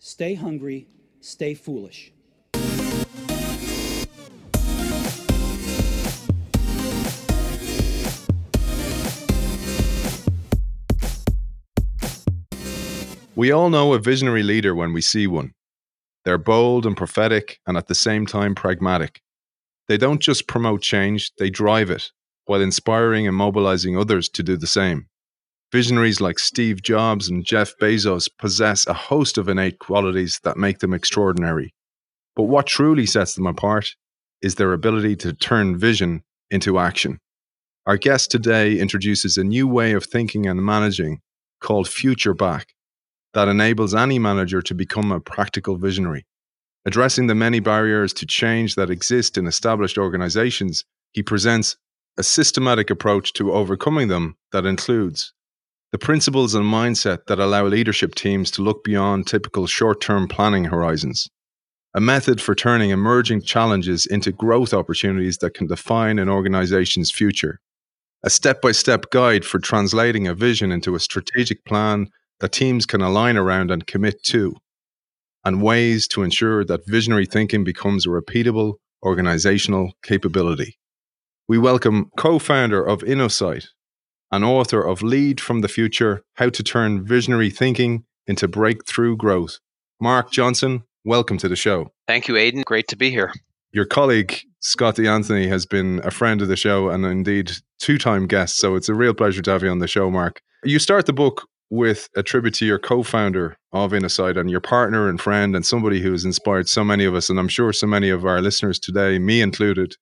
stay hungry, stay foolish. We all know a visionary leader when we see one. They're bold and prophetic and at the same time pragmatic. They don't just promote change, they drive it while inspiring and mobilizing others to do the same. Visionaries like Steve Jobs and Jeff Bezos possess a host of innate qualities that make them extraordinary. But what truly sets them apart is their ability to turn vision into action. Our guest today introduces a new way of thinking and managing called Future Back that enables any manager to become a practical visionary. Addressing the many barriers to change that exist in established organizations, he presents a systematic approach to overcoming them that includes the principles and mindset that allow leadership teams to look beyond typical short term planning horizons, a method for turning emerging challenges into growth opportunities that can define an organization's future, a step by step guide for translating a vision into a strategic plan that teams can align around and commit to, and ways to ensure that visionary thinking becomes a repeatable organizational capability. We welcome co founder of InnoSight, and author of Lead from the Future How to Turn Visionary Thinking into Breakthrough Growth. Mark Johnson, welcome to the show. Thank you, Aidan. Great to be here. Your colleague, Scott D. Anthony, has been a friend of the show and indeed two time guest. So it's a real pleasure to have you on the show, Mark. You start the book with a tribute to your co-founder of InnoSight and your partner and friend and somebody who has inspired so many of us and I'm sure so many of our listeners today, me included.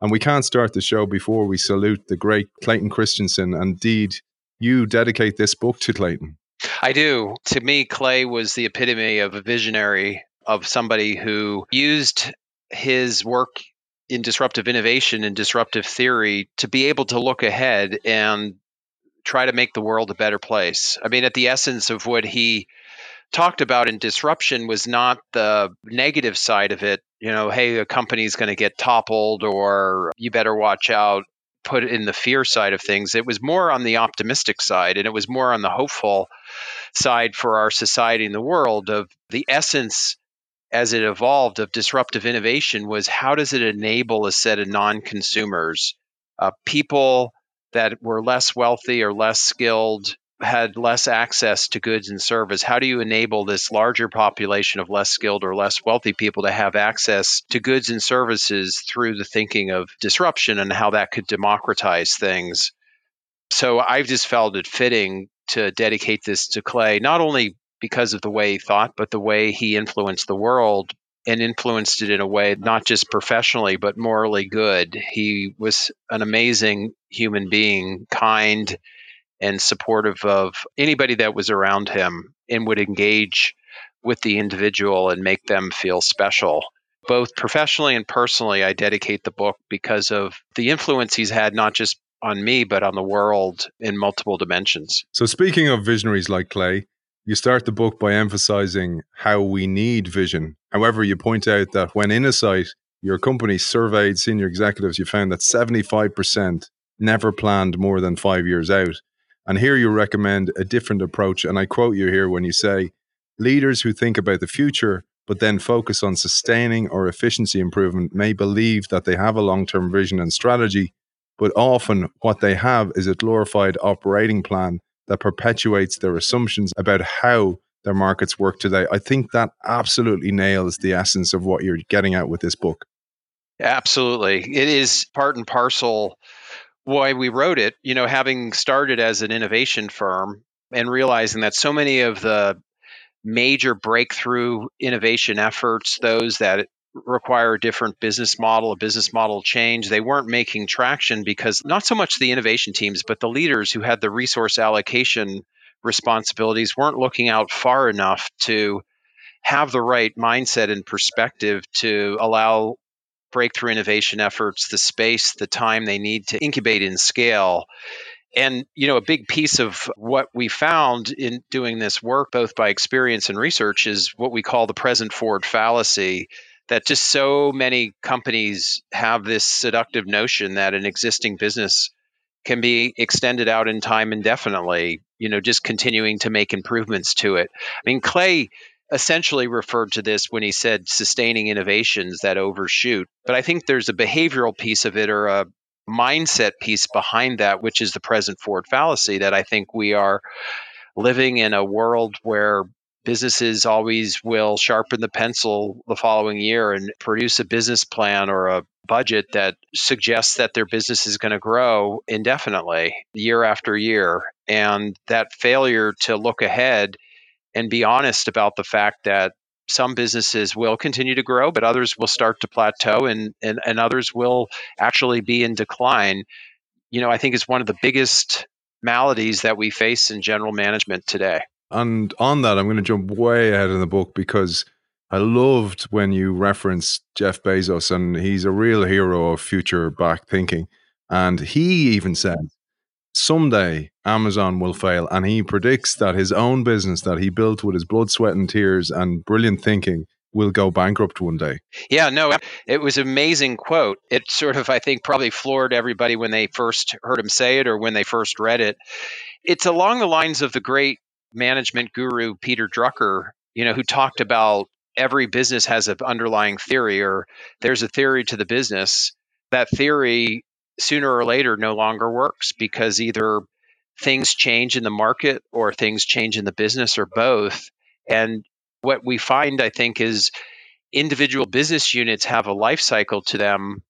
And we can't start the show before we salute the great Clayton Christensen. And indeed, you dedicate this book to Clayton. I do. To me, Clay was the epitome of a visionary, of somebody who used his work in disruptive innovation and disruptive theory to be able to look ahead and try to make the world a better place. I mean, at the essence of what he talked about in disruption was not the negative side of it. You know, hey, a company's going to get toppled, or you better watch out. Put in the fear side of things. It was more on the optimistic side, and it was more on the hopeful side for our society and the world. Of the essence as it evolved of disruptive innovation was how does it enable a set of non-consumers, uh, people that were less wealthy or less skilled had less access to goods and service how do you enable this larger population of less skilled or less wealthy people to have access to goods and services through the thinking of disruption and how that could democratize things so i've just felt it fitting to dedicate this to clay not only because of the way he thought but the way he influenced the world and influenced it in a way not just professionally but morally good. He was an amazing human being, kind and supportive of anybody that was around him and would engage with the individual and make them feel special. Both professionally and personally, I dedicate the book because of the influence he's had, not just on me, but on the world in multiple dimensions. So, speaking of visionaries like Clay, you start the book by emphasizing how we need vision. However, you point out that when Innosight, your company surveyed senior executives, you found that 75% never planned more than five years out. And here you recommend a different approach. And I quote you here when you say, leaders who think about the future but then focus on sustaining or efficiency improvement may believe that they have a long term vision and strategy, but often what they have is a glorified operating plan that perpetuates their assumptions about how their markets work today. I think that absolutely nails the essence of what you're getting at with this book. Absolutely. It is part and parcel why we wrote it. You know, having started as an innovation firm and realizing that so many of the major breakthrough innovation efforts, those that require a different business model, a business model change. They weren't making traction because not so much the innovation teams, but the leaders who had the resource allocation responsibilities weren't looking out far enough to have the right mindset and perspective to allow breakthrough innovation efforts the space, the time they need to incubate and scale. And you know, a big piece of what we found in doing this work, both by experience and research, is what we call the present forward fallacy that just so many companies have this seductive notion that an existing business can be extended out in time indefinitely, you know, just continuing to make improvements to it. I mean, Clay essentially referred to this when he said sustaining innovations that overshoot. But I think there's a behavioral piece of it or a mindset piece behind that, which is the present forward fallacy that I think we are living in a world where businesses always will sharpen the pencil the following year and produce a business plan or a budget that suggests that their business is going to grow indefinitely year after year. And that failure to look ahead and be honest about the fact that some businesses will continue to grow, but others will start to plateau and, and, and others will actually be in decline. You know, I think is one of the biggest maladies that we face in general management today. And on that, I'm going to jump way ahead in the book because I loved when you referenced Jeff Bezos, and he's a real hero of future back thinking. And he even said, someday Amazon will fail. And he predicts that his own business that he built with his blood, sweat, and tears and brilliant thinking will go bankrupt one day. Yeah, no, it was amazing quote. It sort of, I think, probably floored everybody when they first heard him say it or when they first read it. It's along the lines of the great management guru Peter Drucker, you know, who talked about every business has an underlying theory or there's a theory to the business. That theory sooner or later no longer works because either things change in the market or things change in the business or both. And what we find, I think, is individual business units have a life cycle to them.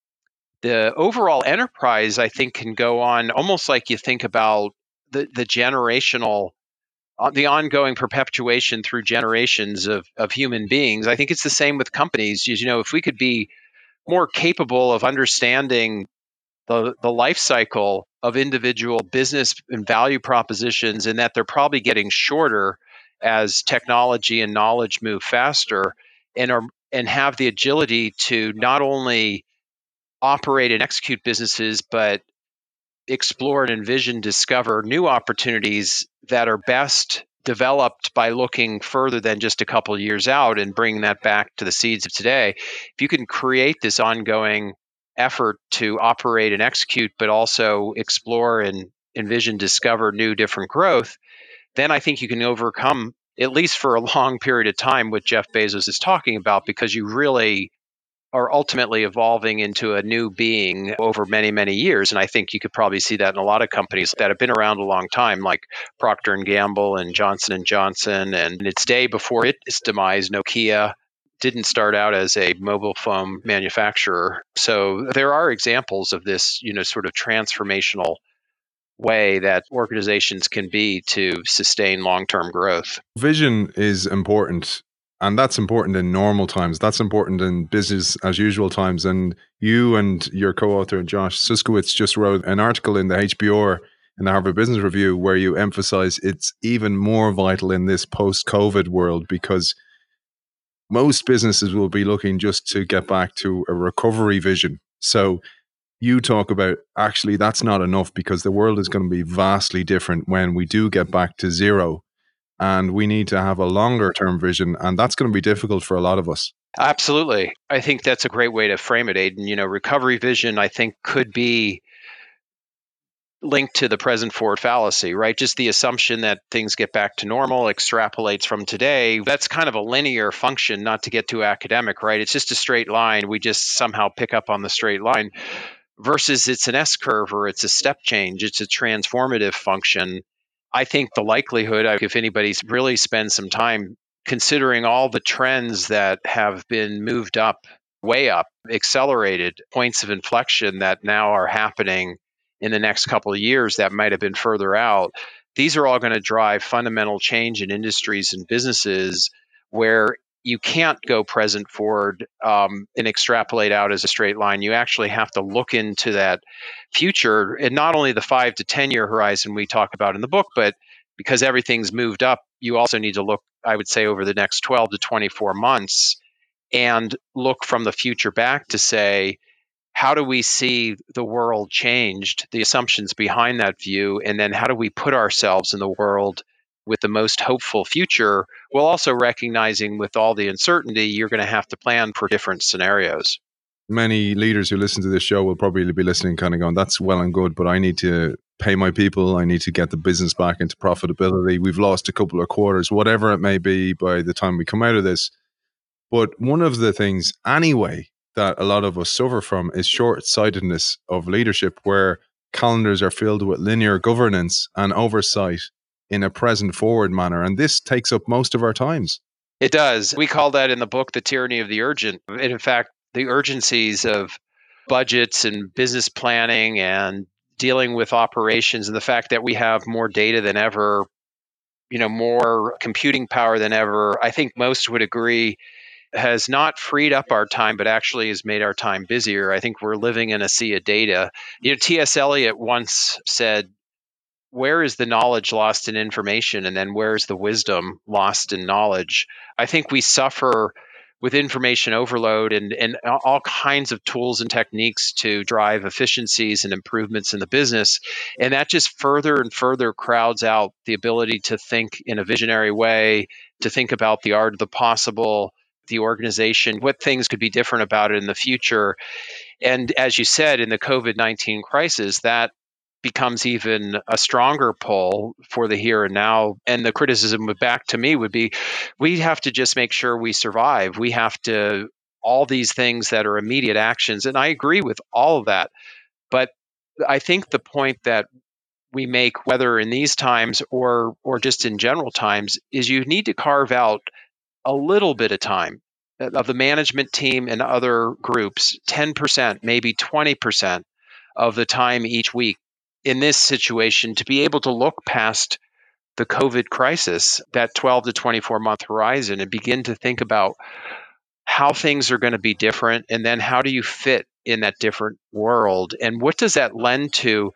The overall enterprise, I think, can go on almost like you think about the, the generational, uh, the ongoing perpetuation through generations of, of human beings. I think it's the same with companies. You know, if we could be more capable of understanding the, the life cycle of individual business and value propositions and that they're probably getting shorter as technology and knowledge move faster and are and have the agility to not only operate and execute businesses but explore and envision discover new opportunities that are best developed by looking further than just a couple years out and bringing that back to the seeds of today. If you can create this ongoing effort to operate and execute, but also explore and envision, discover new, different growth, then I think you can overcome, at least for a long period of time, what Jeff Bezos is talking about, because you really are ultimately evolving into a new being over many many years. And i think you could probably see that in a lot of companies that have been around a long time like procter and gamble and johnson and johnson and its day before its demise nokia didn't start out as a mobile phone manufacturer. So there are examples of this, you know, sort of transformational way that organizations can be to sustain long-term growth. Vision is important and that's important in normal times. That's important in business as usual times. And you and your co-author Josh Suskewicz just wrote an article in the HBR in the Harvard Business Review where you emphasize it's even more vital in this post-COVID world because most businesses will be looking just to get back to a recovery vision. So you talk about actually that's not enough because the world is going to be vastly different when we do get back to zero. And we need to have a longer term vision. And that's going to be difficult for a lot of us. Absolutely. I think that's a great way to frame it, Aidan. You know, recovery vision, I think, could be linked to the present forward fallacy, right? Just the assumption that things get back to normal extrapolates from today. That's kind of a linear function, not to get too academic, right? It's just a straight line. We just somehow pick up on the straight line versus it's an S curve or it's a step change, it's a transformative function. I think the likelihood, if anybody's really spend some time considering all the trends that have been moved up, way up, accelerated points of inflection that now are happening in the next couple of years that might have been further out. These are all going to drive fundamental change in industries and businesses where you can't go present forward um, and extrapolate out as a straight line. You actually have to look into that future and not only the five to 10 year horizon we talk about in the book, but because everything's moved up, you also need to look, I would say, over the next 12 to 24 months and look from the future back to say, how do we see the world changed, the assumptions behind that view, and then how do we put ourselves in the world with the most hopeful future, while also recognizing with all the uncertainty, you're going to have to plan for different scenarios. Many leaders who listen to this show will probably be listening, kind of going, that's well and good, but I need to pay my people. I need to get the business back into profitability. We've lost a couple of quarters, whatever it may be by the time we come out of this. But one of the things, anyway, that a lot of us suffer from is short sightedness of leadership, where calendars are filled with linear governance and oversight in a present forward manner. And this takes up most of our times. It does. We call that in the book the tyranny of the urgent. And in fact, the urgencies of budgets and business planning and dealing with operations and the fact that we have more data than ever, you know, more computing power than ever, I think most would agree has not freed up our time, but actually has made our time busier. I think we're living in a sea of data. You know, T.S. Eliot once said, Where is the knowledge lost in information? And then where's the wisdom lost in knowledge? I think we suffer with information overload and, and all kinds of tools and techniques to drive efficiencies and improvements in the business. And that just further and further crowds out the ability to think in a visionary way, to think about the art of the possible, the organization, what things could be different about it in the future. And as you said, in the COVID 19 crisis, that becomes even a stronger pull for the here and now. And the criticism back to me would be we have to just make sure we survive. We have to, all these things that are immediate actions. And I agree with all of that. But I think the point that we make, whether in these times or or just in general times, is you need to carve out a little bit of time uh, of the management team and other groups, 10%, maybe 20% of the time each week in this situation to be able to look past the COVID crisis, that 12 to 24 month horizon, and begin to think about how things are going to be different. And then how do you fit in that different world? And what does that lend to,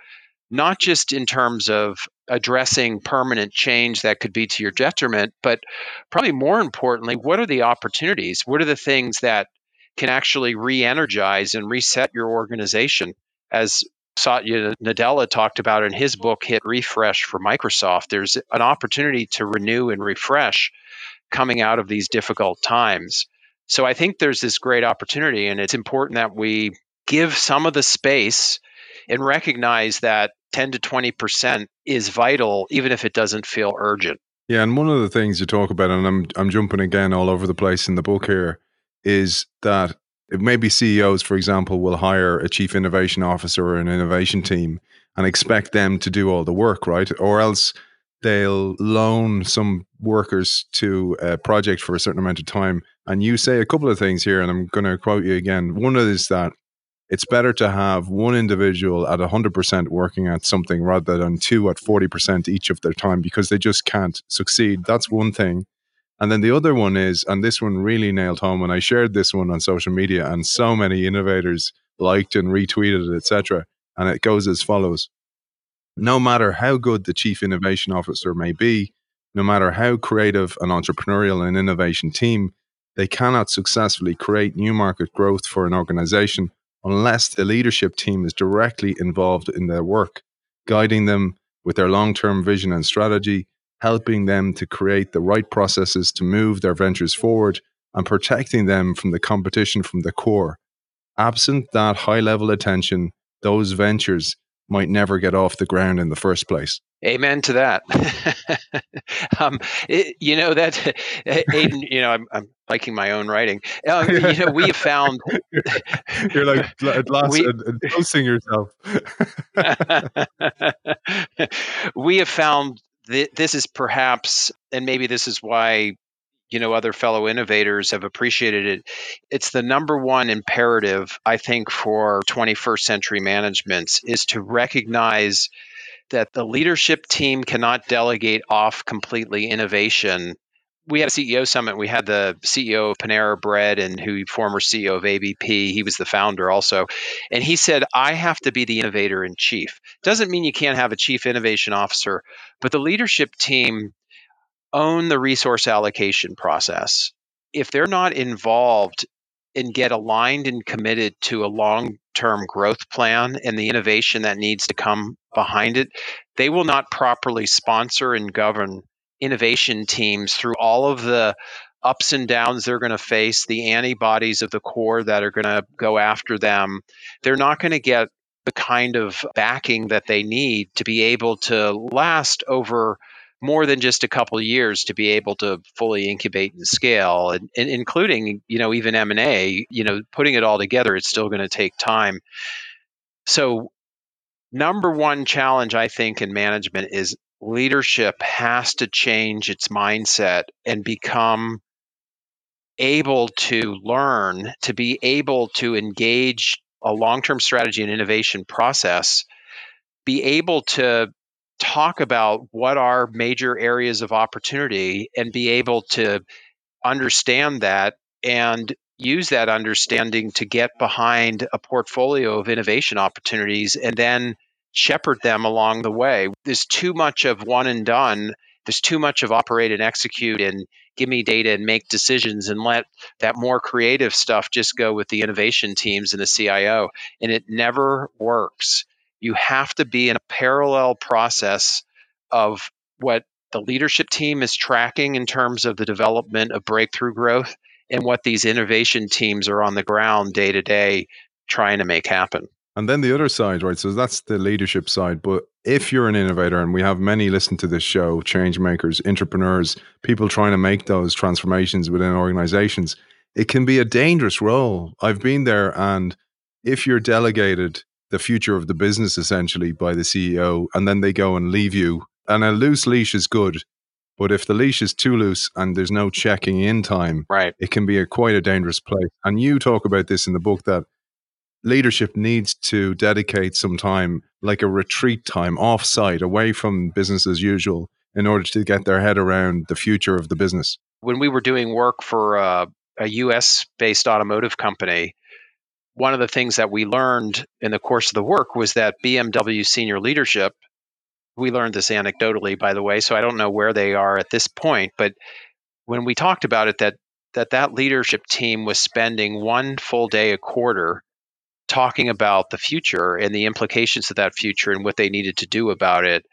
not just in terms of addressing permanent change that could be to your detriment, but probably more importantly, what are the opportunities? What are the things that can actually re energize and reset your organization? As Satya Nadella talked about in his book, Hit Refresh for Microsoft. There's an opportunity to renew and refresh coming out of these difficult times. So I think there's this great opportunity, and it's important that we give some of the space and recognize that 10 to 20% is vital, even if it doesn't feel urgent. Yeah, and one of the things you talk about, and I'm I'm jumping again all over the place in the book here, is that maybe CEOs, for example, will hire a chief innovation officer or an innovation team and expect them to do all the work, right? Or else they'll loan some workers to a project for a certain amount of time. And you say a couple of things here, and I'm going to quote you again. One of is that it's better to have one individual at 100% working at something rather than two at 40% each of their time because they just can't succeed. That's one thing. And then the other one is, and this one really nailed home when I shared this one on social media, and so many innovators liked and retweeted it, etc. And it goes as follows: No matter how good the chief innovation officer may be, no matter how creative an entrepreneurial and innovation team, they cannot successfully create new market growth for an organization unless the leadership team is directly involved in their work, guiding them with their long term vision and strategy, helping them to create the right processes to move their ventures forward and protecting them from the competition from the core. Absent that high level attention, those ventures might never get off the ground in the first place. Amen to that. um, it, you know that, Aidan. You know, I'm, I'm liking my own writing. Um, you know, we have found. You're like at last we, dosing yourself. we have found th- this is perhaps, and maybe this is why you know other fellow innovators have appreciated it it's the number one imperative i think for 21st century management is to recognize that the leadership team cannot delegate off completely innovation we had a CEO summit. We had the CEO of Panera Bread and who former CEO of ABP. He was the founder also, and he said, "I have to be the innovator in chief." Doesn't mean you can't have a chief innovation officer, but the leadership team own the resource allocation process. If they're not involved and get aligned and committed to a long term growth plan and the innovation that needs to come behind it, they will not properly sponsor and govern innovation teams through all of the ups and downs they're going to face, the antibodies of the core that are going to go after them. They're not going to get the kind of backing that they need to be able to last over more than just a couple of years to be able to fully incubate and scale and, and including you know even m&a you know putting it all together it's still going to take time so number one challenge i think in management is leadership has to change its mindset and become able to learn to be able to engage a long-term strategy and innovation process be able to talk about what are major areas of opportunity and be able to understand that and use that understanding to get behind a portfolio of innovation opportunities and then shepherd them along the way. There's too much of one and done. There's too much of operate and execute and give me data and make decisions and let that more creative stuff just go with the innovation teams and the CIO. And it never works you have to be in a parallel process of what the leadership team is tracking in terms of the development of breakthrough growth and what these innovation teams are on the ground day to day trying to make happen. And then the other side, right? So that's the leadership side. But if you're an innovator, and we have many listen to this show, change makers, entrepreneurs, people trying to make those transformations within organizations, it can be a dangerous role. I've been there. And if you're delegated the future of the business essentially by the CEO, and then they go and leave you. And a loose leash is good, but if the leash is too loose and there's no checking in time, right, it can be a quite a dangerous place. And you talk about this in the book that leadership needs to dedicate some time, like a retreat time, off-site, away from business as usual, in order to get their head around the future of the business. When we were doing work for uh, a U.S. based automotive company, one of the things that we learned in the course of the work was that BMW senior leadership, we learned this anecdotally, by the way, so I don't know where they are at this point, but when we talked about it, that that that leadership team was spending one full day a quarter talking about the future and the implications of that future and what they needed to do about it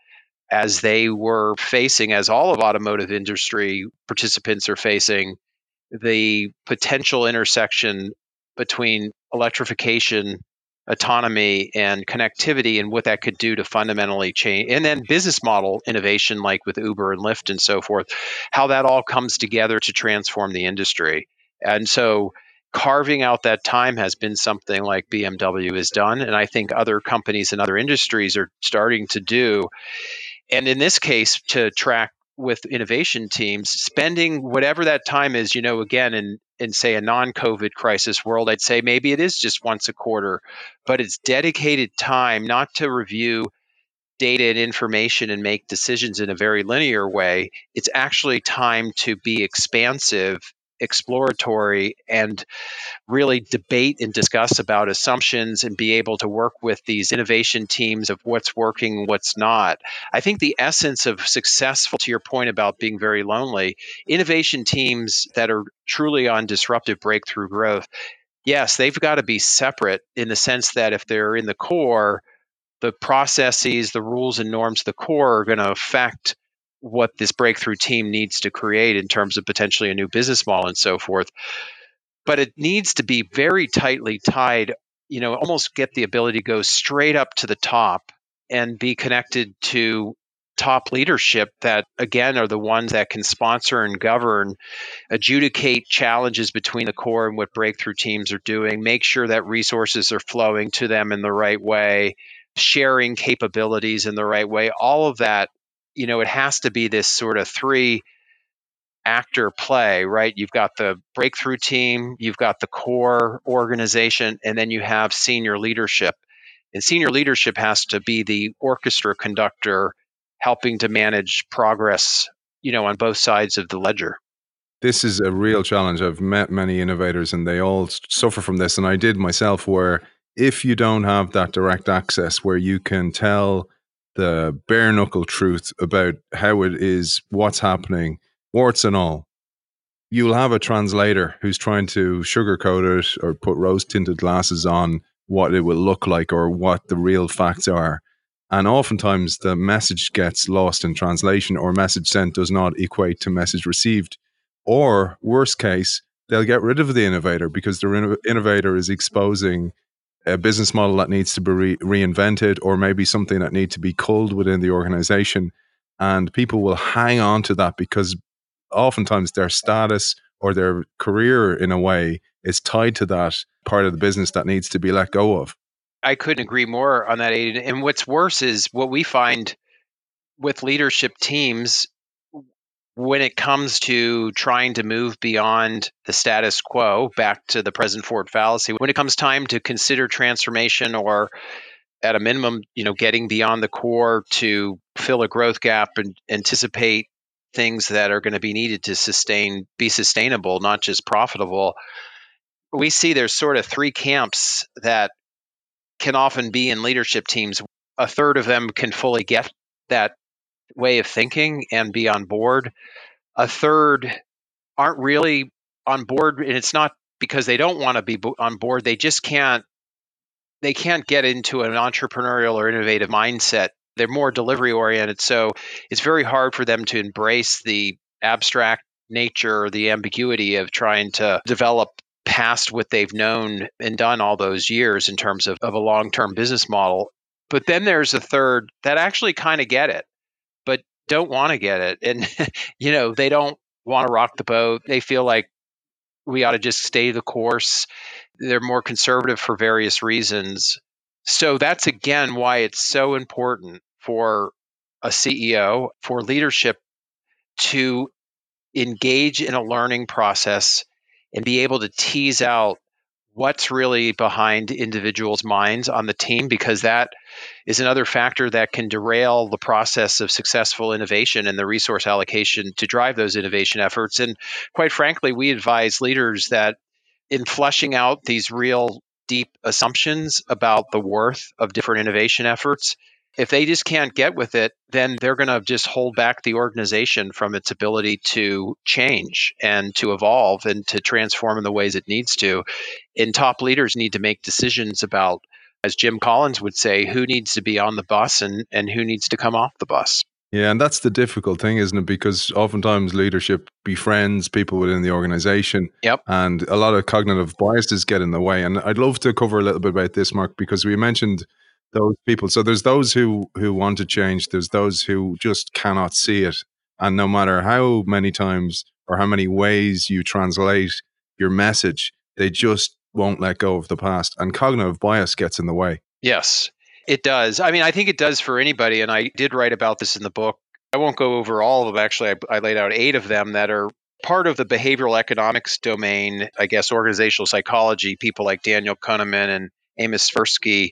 as they were facing as all of automotive industry participants are facing the potential intersection between electrification, autonomy, and connectivity, and what that could do to fundamentally change, and then business model innovation, like with Uber and Lyft and so forth, how that all comes together to transform the industry. And so, carving out that time has been something like BMW has done, and I think other companies and other industries are starting to do. And in this case, to track with innovation teams spending whatever that time is you know again in in say a non-covid crisis world i'd say maybe it is just once a quarter but it's dedicated time not to review data and information and make decisions in a very linear way. It's actually time to be expansive exploratory and really debate and discuss about assumptions and be able to work with these innovation teams of what's working what's not. I think the essence of successful to your point about being very lonely innovation teams that are truly on disruptive breakthrough growth yes they've got to be separate in the sense that if they're in the core the processes the rules and norms the core are going to affect what this breakthrough team needs to create in terms of potentially a new business model and so forth. But it needs to be very tightly tied, you know, almost get the ability to go straight up to the top and be connected to top leadership that again are the ones that can sponsor and govern adjudicate challenges between the core and what breakthrough teams are doing make sure that resources are flowing to them in the right way sharing capabilities in the right way all of that you know, it has to be this sort of three actor play, right? You've got the breakthrough team, you've got the core organization, and then you have senior leadership. And senior leadership has to be the orchestra conductor helping to manage progress, you know, on both sides of the ledger. This is a real challenge. I've met many innovators and they all suffer from this. And I did myself, where if you don't have that direct access where you can tell the bare knuckle truth about how it is, what's happening, warts and all. You'll have a translator who's trying to sugarcoat it or put rose tinted glasses on what it will look like or what the real facts are. And oftentimes the message gets lost in translation or message sent does not equate to message received. Or, worst case, they'll get rid of the innovator because the innovator is exposing a business model that needs to be re- reinvented or maybe something that needs to be culled within the organization. And people will hang on to that because oftentimes their status or their career in a way is tied to that part of the business that needs to be let go of. I couldn't agree more on that and what's worse is what we find with leadership teams when it comes to trying to move beyond the status quo back to the present forward fallacy when it comes time to consider transformation or at a minimum you know getting beyond the core to fill a growth gap and anticipate things that are going to be needed to sustain be sustainable not just profitable we see there's sort of three camps that can often be in leadership teams. A third of them can fully get that way of thinking and be on board. A third aren't really on board, and it's not because they don't want to be on board. They just can't. They can't get into an entrepreneurial or innovative mindset. They're more delivery oriented, so it's very hard for them to embrace the abstract nature or the ambiguity of trying to develop past what they've known and done all those years in terms of, of a long term business model. But then there's a third that actually kind of get it don't want to get it. And, you know, they don't want to rock the boat. They feel like we ought to just stay the course. They're more conservative for various reasons. So that's again why it's so important for a CEO, for leadership to engage in a learning process and be able to tease out what's really behind individuals' minds on the team because that is another factor that can derail the process of successful innovation and the resource allocation to drive those innovation efforts. And quite frankly, we advise leaders that in flushing out these real deep assumptions about the worth of different innovation efforts, if they just can't get with it, then they're going to just hold back the organization from its ability to change and to evolve and to transform in the ways it needs to. And top leaders need to make decisions about, as Jim Collins would say, who needs to be on the bus and, and who needs to come off the bus. Yeah, and that's the difficult thing, isn't it? Because oftentimes leadership befriends people within the organization. Yep. And a lot of cognitive biases get in the way. And I'd love to cover a little bit about this, Mark, because we mentioned those people. So there's those who who want to change. There's those who just cannot see it, and no matter how many times or how many ways you translate your message, they just won't let go of the past, and cognitive bias gets in the way. Yes, it does. I mean, I think it does for anybody, and I did write about this in the book. I won't go over all of them. Actually, I, I laid out eight of them that are part of the behavioral economics domain, I guess, organizational psychology, people like Daniel Kahneman and Amos Tversky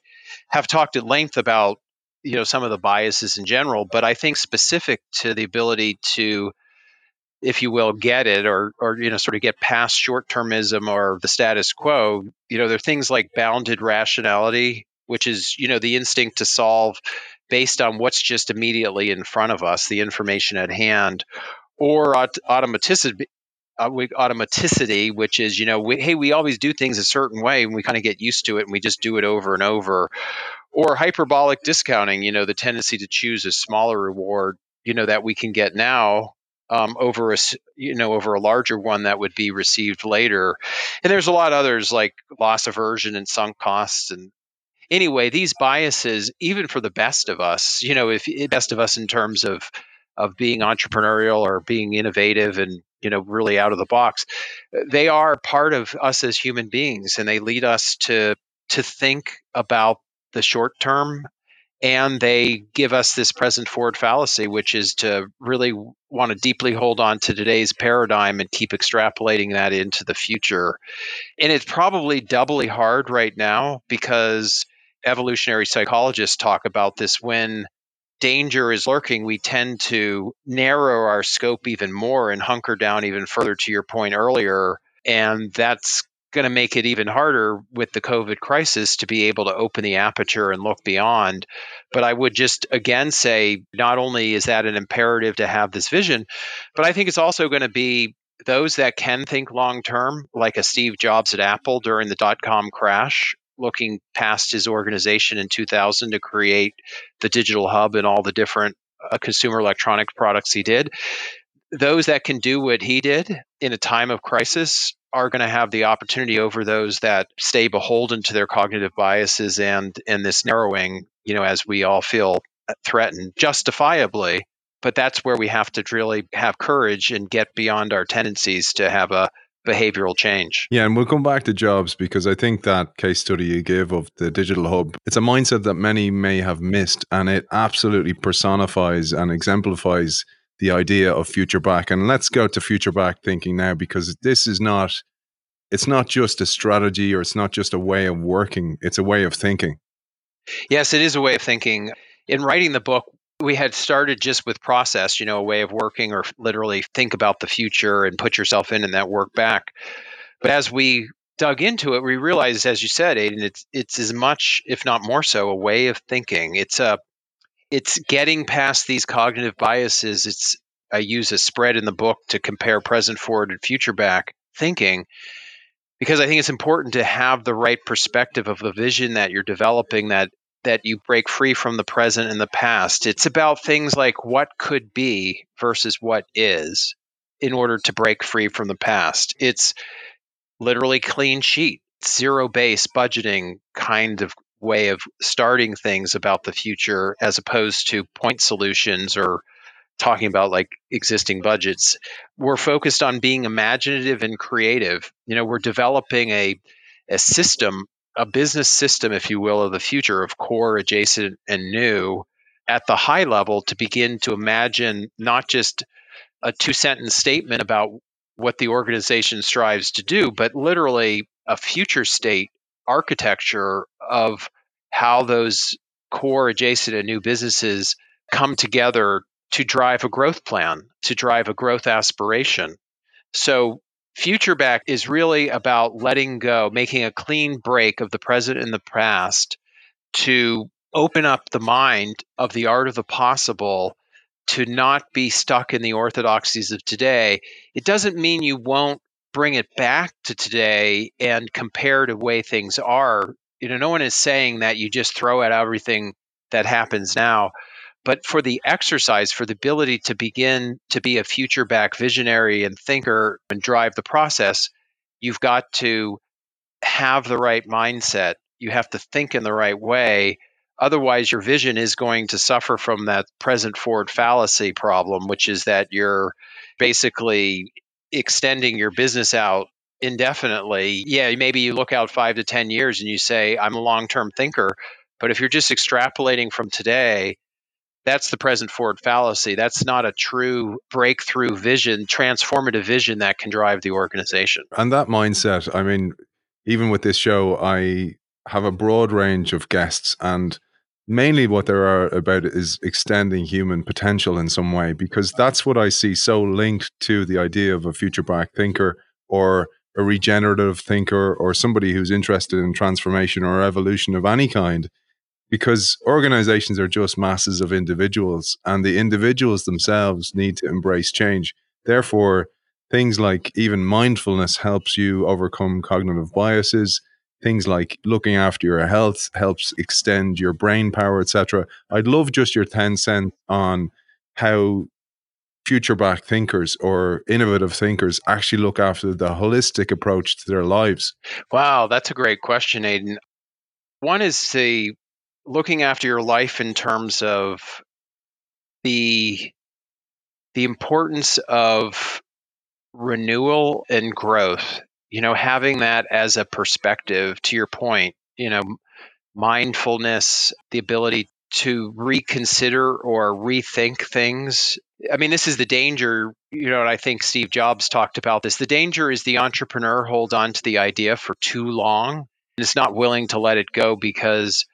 have talked at length about you know some of the biases in general, but I think specific to the ability to if you will, get it or or you know sort of get past short termism or the status quo. You know, there are things like bounded rationality, which is you know the instinct to solve based on what's just immediately in front of us, the information at hand, or aut- automaticity. Uh, automaticity, which is, you know, we, hey, we always do things a certain way and we kind of get used to it and we just do it over and over. Or hyperbolic discounting you know the tendency to choose a smaller reward you know that we can get now um, over a you know over a larger one that would be received later. And there's a lot of others like loss aversion and sunk costs and anyway these biases even for the best of us you know if best of us in terms of of being entrepreneurial or being innovative and you know really out of the box. They are part of us as human beings and they lead us to to think about the short term and they give us this present forward fallacy which is to really want to deeply hold on to today's paradigm and keep extrapolating that into the future. And it's probably doubly hard right now because evolutionary psychologists talk about this when danger is lurking we tend to narrow our scope even more and hunker down even further to your point earlier and that's going to make it even harder with the COVID crisis to be able to open the aperture and look beyond. But I would just again say not only is that an imperative to have this vision, but I think it's also going to be those that can think long term, like a Steve Jobs at Apple during the dot com crash, looking past his organization in 2000 to create the digital hub and all the different uh, consumer electronic products he did. Those that can do what he did in a time of crisis are going to have the opportunity over those that stay beholden to their cognitive biases and and this narrowing, you know, as we all feel threatened justifiably. But that's where we have to really have courage and get beyond our tendencies to have a behavioral change. Yeah, and we'll come back to jobs because I think that case study you gave of the digital hub, it's a mindset that many may have missed and it absolutely personifies and exemplifies the idea of future back. And let's go to future back thinking now because this is not it's not just a strategy or it's not just a way of working, it's a way of thinking. Yes, it is a way of thinking. In writing the book, we had started just with process, you know, a way of working or literally think about the future and put yourself in and that work back. But as we dug into it, we realized, as you said, Aidan, it's it's as much, if not more so, a way of thinking. It's a it's getting past these cognitive biases. It's I use a spread in the book to compare present, forward, and future back thinking because I think it's important to have the right perspective of the vision that you're developing that that you break free from the present and the past. It's about things like what could be versus what is in order to break free from the past. It's literally clean sheet, zero base budgeting kind of way of starting things about the future as opposed to point solutions or talking about like existing budgets. We're focused on being imaginative and creative. You know, we're developing a a system a business system, if you will, of the future of core, adjacent, and new at the high level to begin to imagine not just a two sentence statement about what the organization strives to do, but literally a future state architecture of how those core, adjacent, and new businesses come together to drive a growth plan, to drive a growth aspiration. So Future back is really about letting go, making a clean break of the present and the past to open up the mind of the art of the possible to not be stuck in the orthodoxies of today. It doesn't mean you won't bring it back to today and compare to way things are. You know, no one is saying that you just throw out everything that happens now. But for the exercise, for the ability to begin to be a future back visionary and thinker and drive the process, you've got to have the right mindset. You have to think in the right way. Otherwise, your vision is going to suffer from that present forward fallacy problem, which is that you're basically extending your business out indefinitely. Yeah, maybe you look out five to 10 years and you say, I'm a long term thinker. But if you're just extrapolating from today, that's the present forward fallacy. That's not a true breakthrough vision, transformative vision that can drive the organization. And that mindset, I mean, even with this show, I have a broad range of guests and mainly what there are about is extending human potential in some way because that's what I see so linked to the idea of a future back thinker or a regenerative thinker or somebody who's interested in transformation or evolution of any kind because organizations are just masses of individuals and the individuals themselves need to embrace change. Therefore, things like even mindfulness helps you overcome cognitive biases. Things like looking after your health helps extend your brain power, etc. I'd love just your 10 cents on how future back thinkers or innovative thinkers actually look after the holistic approach to their lives? Wow, that's a great question, Aidan. One is the looking after your life in terms of the the importance of renewal and growth you know having that as a perspective to your point you know mindfulness the ability to reconsider or rethink things. I mean this is the danger you know and i think steve jobs talked about this. The danger is the entrepreneur holds on to the idea for too long and is not willing to let it go because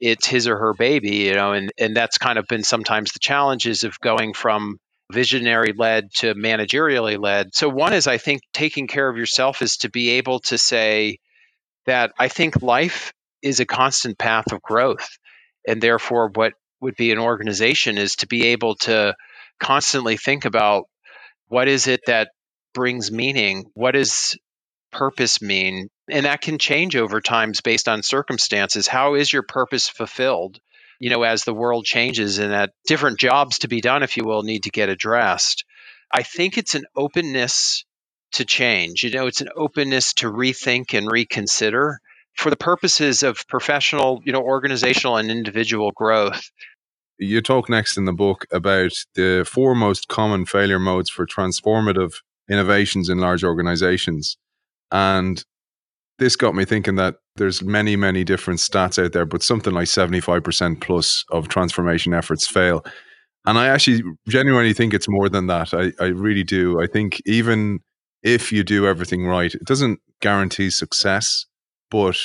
it's his or her baby, you know, and, and that's kind of been sometimes the challenges of going from visionary led to managerially led. So, one is I think taking care of yourself is to be able to say that I think life is a constant path of growth. And therefore, what would be an organization is to be able to constantly think about what is it that brings meaning? What does purpose mean? And that can change over times based on circumstances how is your purpose fulfilled you know as the world changes and that different jobs to be done if you will need to get addressed i think it's an openness to change. You know, it's an openness to rethink and reconsider for the purposes of professional, you know, organizational and individual growth. You talk next in the book about the four most common failure modes for transformative innovations in large organizations. And this got me thinking that there's many, many different stats out there, but something like 75% plus of transformation efforts fail. And I actually genuinely think it's more than that. I, I really do. I think even if you do everything right, it doesn't guarantee success. But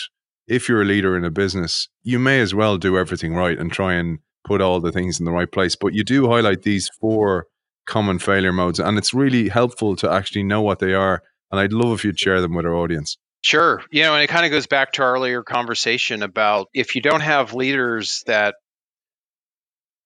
if you're a leader in a business, you may as well do everything right and try and put all the things in the right place. But you do highlight these four common failure modes, and it's really helpful to actually know what they are. And I'd love if you'd share them with our audience. Sure. You know, and it kind of goes back to our earlier conversation about if you don't have leaders that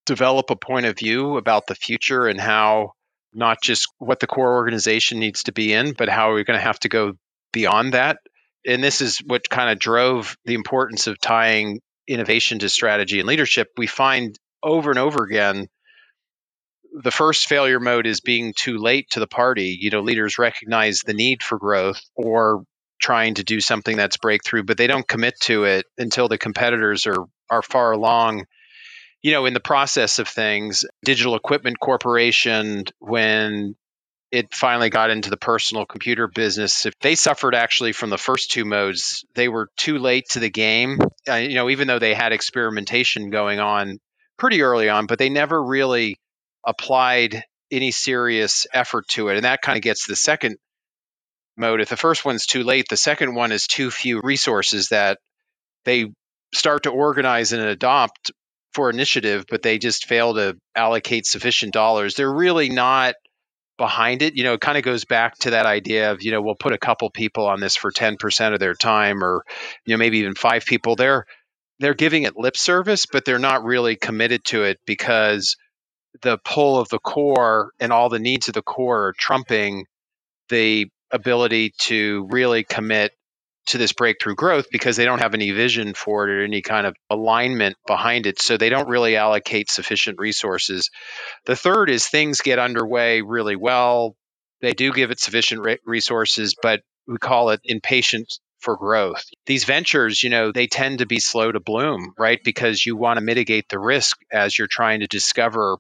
develop a point of view about the future and how not just what the core organization needs to be in, but how are we're going to have to go beyond that. And this is what kind of drove the importance of tying innovation to strategy and leadership. We find over and over again the first failure mode is being too late to the party. You know, leaders recognize the need for growth or trying to do something that's breakthrough, but they don't commit to it until the competitors are are far along you know, in the process of things, Digital Equipment Corporation, when it finally got into the personal computer business, if they suffered actually from the first two modes, they were too late to the game. Uh, you know, even though they had experimentation going on pretty early on, but they never really applied any serious effort to it. And that kind of gets the second mode. If the first one's too late, the second one is too few resources that they start to organize and adopt for initiative, but they just fail to allocate sufficient dollars. They're really not behind it. You know, it kind of goes back to that idea of, you know, we'll put a couple people on this for 10% of their time or, you know, maybe even five people. They're they're giving it lip service, but they're not really committed to it because the pull of the core and all the needs of the core are trumping the ability to really commit to this breakthrough growth because they don't have any vision for it or any kind of alignment behind it. So they don't really allocate sufficient resources. The third is things get underway really well. They do give it sufficient re- resources, but we call it impatient for growth. These ventures, you know, they tend to be slow to bloom, right? Because you want to mitigate the risk as you're trying to discover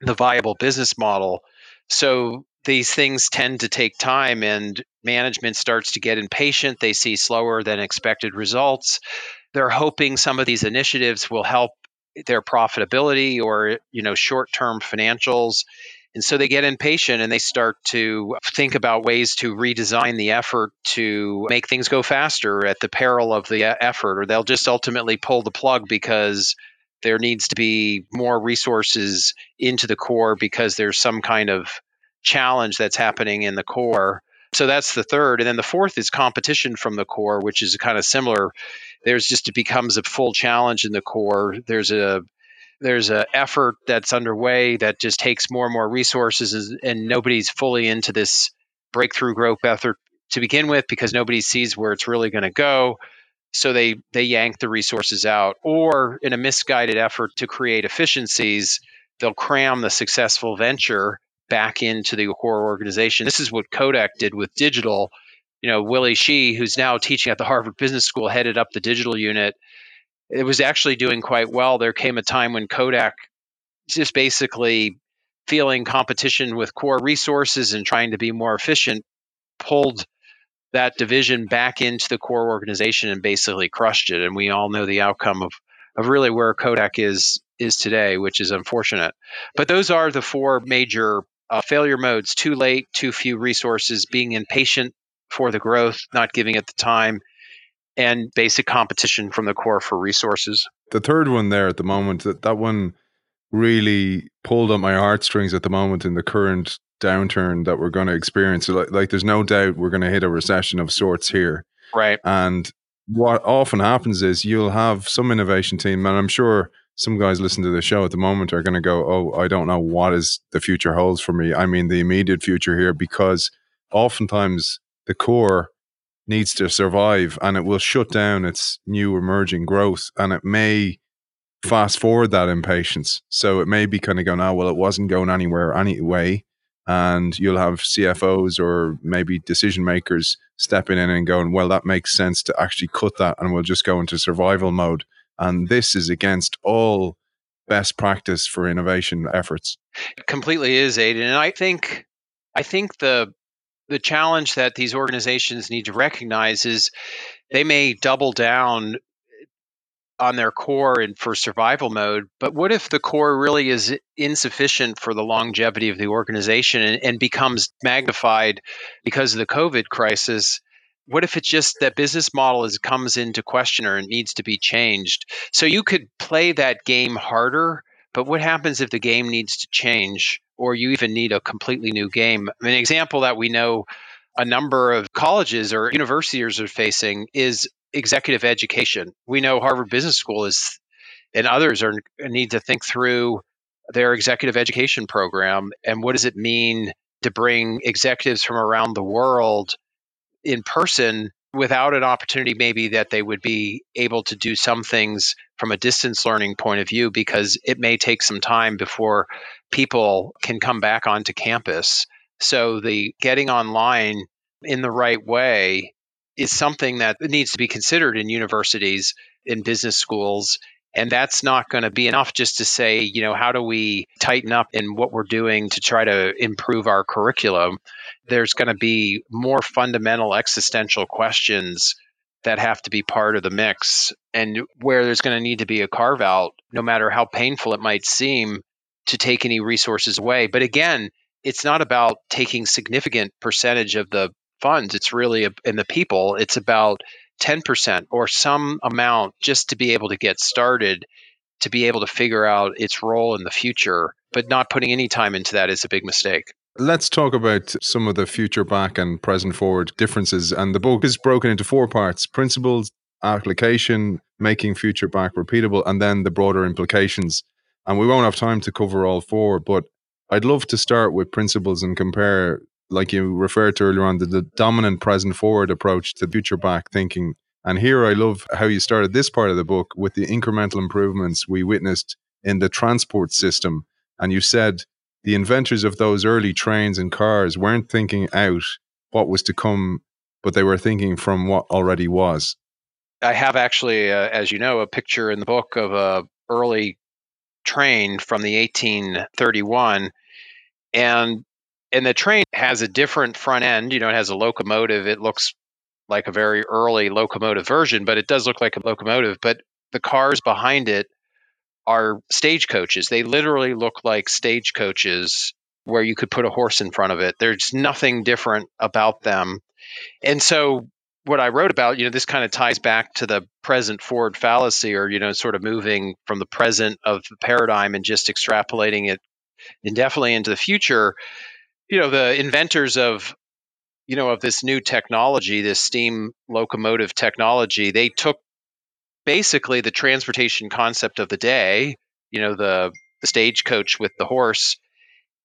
the viable business model. So these things tend to take time and management starts to get impatient. They see slower than expected results. They're hoping some of these initiatives will help their profitability or you know short-term financials and so they get impatient and they start to think about ways to redesign the effort to make things go faster at the peril of the effort or they'll just ultimately pull the plug because there needs to be more resources into the core because there's some kind of challenge that's happening in the core. So that's the third. And then the fourth is competition from the core, which is kind of similar. There's just it becomes a full challenge in the core. There's a there's an effort that's underway that just takes more and more resources and nobody's fully into this breakthrough growth effort to begin with because nobody sees where it's really going to go so they they yank the resources out or in a misguided effort to create efficiencies they'll cram the successful venture back into the core organization. This is what Kodak did with digital. You know, Willy Shih, who's now teaching at the Harvard Business School, headed up the digital unit. It was actually doing quite well. There came a time when Kodak just basically feeling competition with core resources and trying to be more efficient pulled that division back into the core organization and basically crushed it. And we all know the outcome of of really where Kodak is is today, which is unfortunate. But those are the four major uh, failure modes too late, too few resources, being impatient for the growth, not giving it the time, and basic competition from the core for resources. The third one there at the moment, that, that one really pulled at my heartstrings at the moment in the current downturn that we're going to experience. Like, like there's no doubt we're going to hit a recession of sorts here. Right. And what often happens is you'll have some innovation team, and I'm sure some guys listen to the show at the moment are going to go, "Oh, I don't know what is the future holds for me." I mean, the immediate future here, because oftentimes the core needs to survive, and it will shut down its new emerging growth, and it may fast forward that impatience. So it may be kind of going, "Oh, well, it wasn't going anywhere anyway." and you'll have CFOs or maybe decision makers stepping in and going, well, that makes sense to actually cut that and we'll just go into survival mode. And this is against all best practice for innovation efforts. completely is, Aidan. And I think I think the the challenge that these organizations need to recognize is they may double down on their core and for survival mode, but what if the core really is insufficient for the longevity of the organization and, and becomes magnified because of the COVID crisis? What if it's just that business model is comes into question or it needs to be changed? So you could play that game harder, but what happens if the game needs to change or you even need a completely new game? An example that we know a number of colleges or universities are facing is executive education. We know Harvard Business School is, and others are need to think through their executive education program and what does it mean to bring executives from around the world in person without an opportunity maybe that they would be able to do some things from a distance learning point of view because it may take some time before people can come back onto campus so the getting online in the right way is something that needs to be considered in universities, in business schools. And that's not going to be enough just to say, you know, how do we tighten up in what we're doing to try to improve our curriculum? There's going to be more fundamental existential questions that have to be part of the mix and where there's going to need to be a carve out, no matter how painful it might seem to take any resources away. But again, it's not about taking significant percentage of the funds. It's really in the people. It's about 10% or some amount just to be able to get started, to be able to figure out its role in the future. But not putting any time into that is a big mistake. Let's talk about some of the future back and present forward differences. And the book is broken into four parts principles, application, making future back repeatable, and then the broader implications. And we won't have time to cover all four, but I'd love to start with principles and compare like you referred to earlier on, the, the dominant present forward approach to future back thinking. And here I love how you started this part of the book with the incremental improvements we witnessed in the transport system. And you said the inventors of those early trains and cars weren't thinking out what was to come, but they were thinking from what already was. I have actually, uh, as you know, a picture in the book of a early train from the 1831 and and the train has a different front end. You know, it has a locomotive. It looks like a very early locomotive version, but it does look like a locomotive. But the cars behind it are stagecoaches. They literally look like stagecoaches where you could put a horse in front of it. There's nothing different about them. And so what I wrote about, you know, this kind of ties back to the present forward fallacy or, you know, sort of moving from the present of the paradigm and just extrapolating it indefinitely into the future you know the inventors of you know of this new technology this steam locomotive technology they took basically the transportation concept of the day you know the, the stagecoach with the horse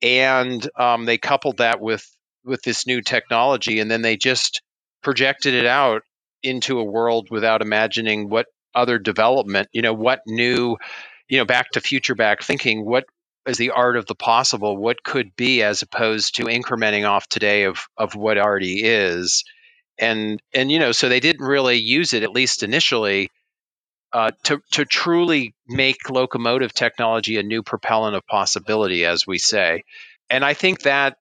and um, they coupled that with with this new technology and then they just projected it out into a world without imagining what other development you know what new you know back to future back thinking what is the art of the possible what could be as opposed to incrementing off today of of what already is. And and you know so they didn't really use it at least initially uh, to to truly make locomotive technology a new propellant of possibility as we say. And i think that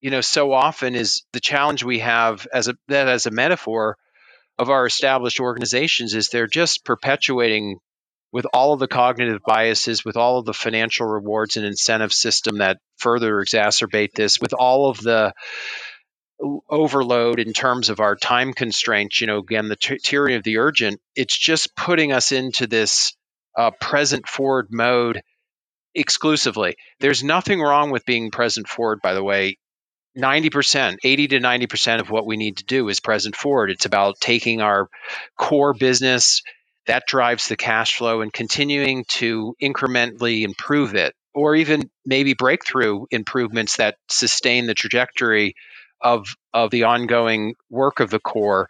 you know so often is the challenge we have as a that as a metaphor of our established organizations is they're just perpetuating with all of the cognitive biases, with all of the financial rewards and incentive system that further exacerbate this, with all of the overload in terms of our time constraints, you know, again, the t- tyranny of the urgent, it's just putting us into this uh, present forward mode exclusively. There's nothing wrong with being present forward, by the way. 90%, 80 to 90% of what we need to do is present forward. It's about taking our core business, that drives the cash flow and continuing to incrementally improve it or even maybe breakthrough improvements that sustain the trajectory of of the ongoing work of the core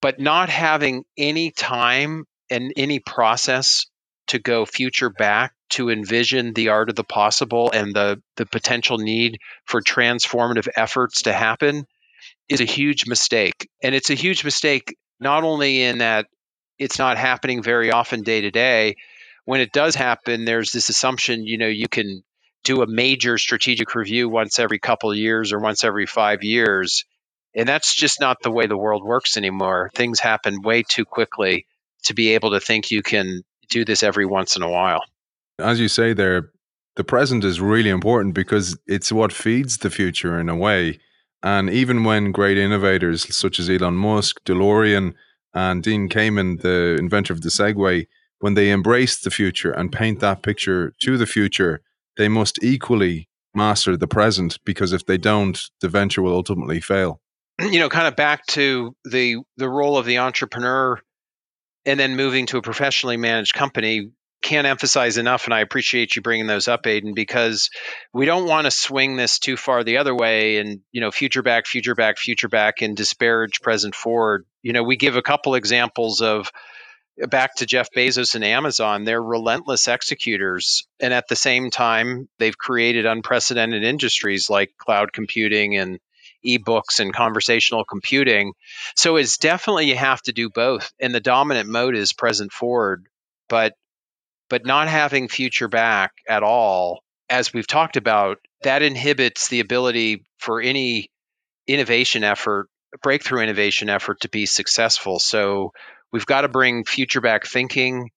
but not having any time and any process to go future back to envision the art of the possible and the, the potential need for transformative efforts to happen is a huge mistake. And it's a huge mistake not only in that it's not happening very often day to day. When it does happen, there's this assumption, you know, you can do a major strategic review once every couple of years or once every five years. And that's just not the way the world works anymore. Things happen way too quickly to be able to think you can do this every once in a while. As you say there, the present is really important because it's what feeds the future in a way. And even when great innovators such as Elon Musk, DeLorean, and Dean Kamen, the inventor of the Segway, when they embrace the future and paint that picture to the future, they must equally master the present because if they don't, the venture will ultimately fail. You know, kind of back to the the role of the entrepreneur and then moving to a professionally managed company can't emphasize enough, and I appreciate you bringing those up, Aidan, because we don't want to swing this too far the other way and you know future back, future back, future back, and disparage present forward. You know, we give a couple examples of uh, back to Jeff Bezos and Amazon. They're relentless executors, and at the same time, they've created unprecedented industries like cloud computing and ebooks and conversational computing. So it's definitely you have to do both, and the dominant mode is present forward. But but not having future back at all, as we've talked about, that inhibits the ability for any innovation effort, breakthrough innovation effort to be successful. So we've got to bring future back thinking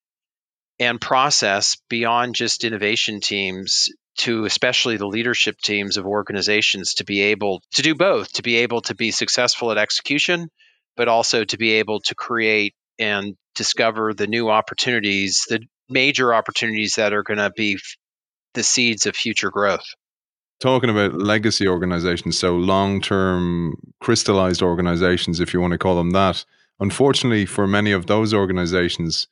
and process beyond just innovation teams to especially the leadership teams of organizations to be able to do both, to be able to be successful at execution, but also to be able to create and discover the new opportunities, the major opportunities that are going to be the seeds of future growth. Talking about legacy organizations, so long term crystallized organizations, if you want to call them that, unfortunately, for many of those organizations,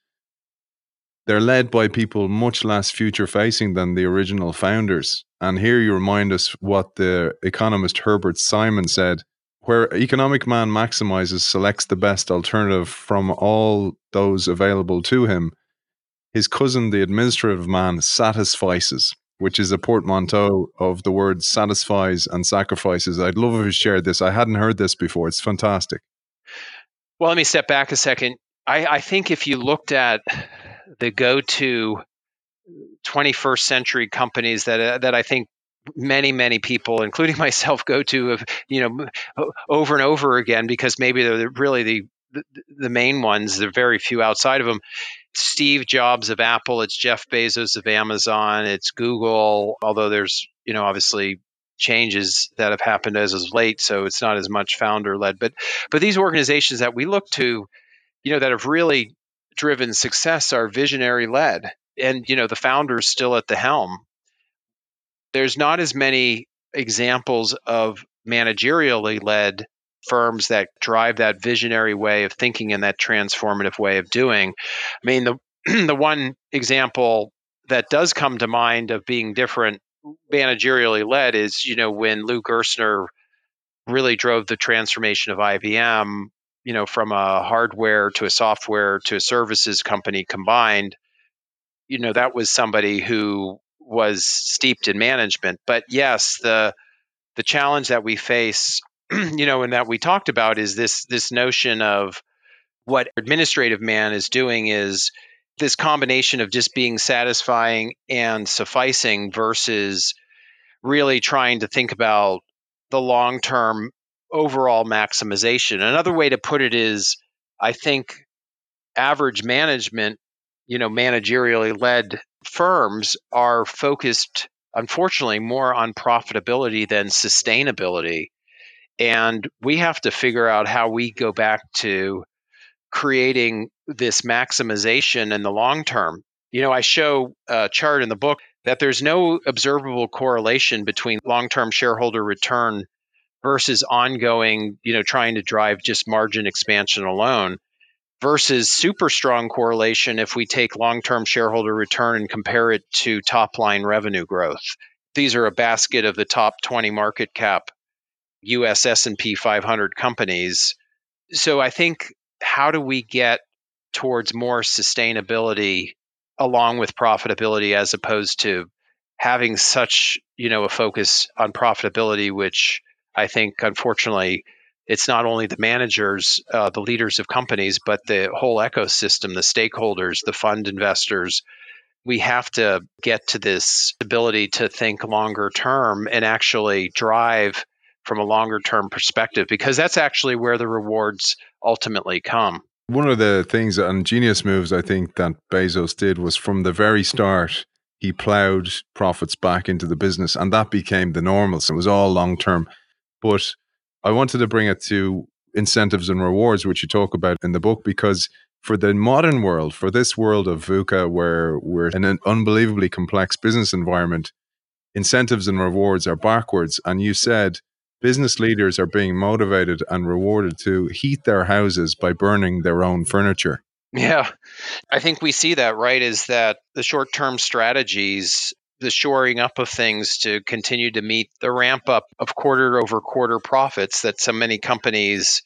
they're led by people much less future facing than the original founders. And here you remind us what the economist Herbert Simon said where economic man maximizes selects the best alternative from all those available to him his cousin, the administrative man, satisfices, which is a portmanteau of the words satisfies and sacrifices. I'd love if you shared this. I hadn't heard this before. It's fantastic. Well, let me step back a second. I, I think if you looked at the go to 21st century companies that, uh, that I think many many people including myself go to have you know over and over again because maybe they're really the, the main ones there are very few outside of them Steve Jobs of Apple, it's Jeff Bezos of Amazon, it's Google, although there's, you know, obviously changes that have happened as of late, so it's not as much founder led. But but these organizations that we look to, you know, that have really driven success are visionary led. And, you know, the founders still at the helm. There's not as many examples of managerially led firms that drive that visionary way of thinking and that transformative way of doing. I mean, the the one example that does come to mind of being different managerially led is, you know, when Lou Gerstner really drove the transformation of IBM, you know, from a hardware to a software to a services company combined. You know, that was somebody who was steeped in management. But yes, the the challenge that we face you know, and that we talked about is this this notion of what administrative man is doing is this combination of just being satisfying and sufficing versus really trying to think about the long term overall maximization. Another way to put it is I think average management, you know, managerially led firms are focused, unfortunately, more on profitability than sustainability. And we have to figure out how we go back to creating this maximization in the long term. You know, I show a chart in the book that there's no observable correlation between long term shareholder return versus ongoing, you know, trying to drive just margin expansion alone versus super strong correlation if we take long-term shareholder return and compare it to top line revenue growth. These are a basket of the top 20 market cap US S&P 500 companies. So I think how do we get towards more sustainability along with profitability as opposed to having such, you know, a focus on profitability, which I think unfortunately it's not only the managers, uh, the leaders of companies, but the whole ecosystem, the stakeholders, the fund investors. We have to get to this ability to think longer term and actually drive from a longer term perspective because that's actually where the rewards ultimately come. One of the things and genius moves I think that Bezos did was from the very start he plowed profits back into the business and that became the normal. So it was all long term. But I wanted to bring it to incentives and rewards, which you talk about in the book, because for the modern world, for this world of VUCA, where we're in an unbelievably complex business environment, incentives and rewards are backwards. And you said business leaders are being motivated and rewarded to heat their houses by burning their own furniture. Yeah, I think we see that, right? Is that the short term strategies, the shoring up of things to continue to meet the ramp up of quarter over quarter profits that so many companies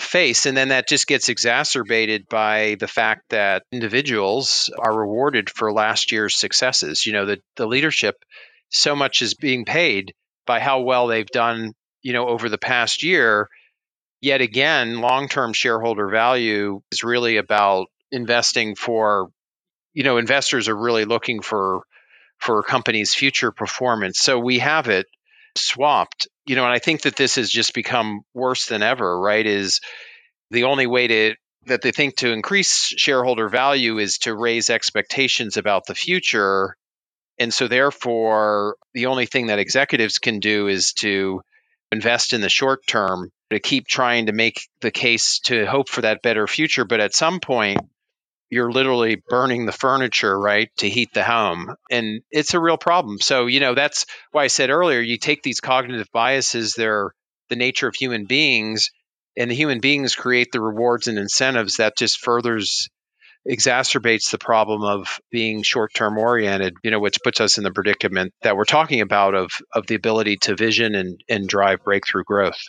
face. And then that just gets exacerbated by the fact that individuals are rewarded for last year's successes. You know, the, the leadership, so much is being paid by how well they've done, you know, over the past year yet again, long term shareholder value is really about investing for, you know, investors are really looking for for a company's future performance. So we have it swapped, you know, and I think that this has just become worse than ever, right? Is the only way to that they think to increase shareholder value is to raise expectations about the future. And so therefore, the only thing that executives can do is to invest in the short term to keep trying to make the case to hope for that better future. But at some point, you're literally burning the furniture, right, to heat the home. And it's a real problem. So, you know, that's why I said earlier you take these cognitive biases, they're the nature of human beings, and the human beings create the rewards and incentives that just furthers exacerbates the problem of being short-term oriented you know which puts us in the predicament that we're talking about of of the ability to vision and and drive breakthrough growth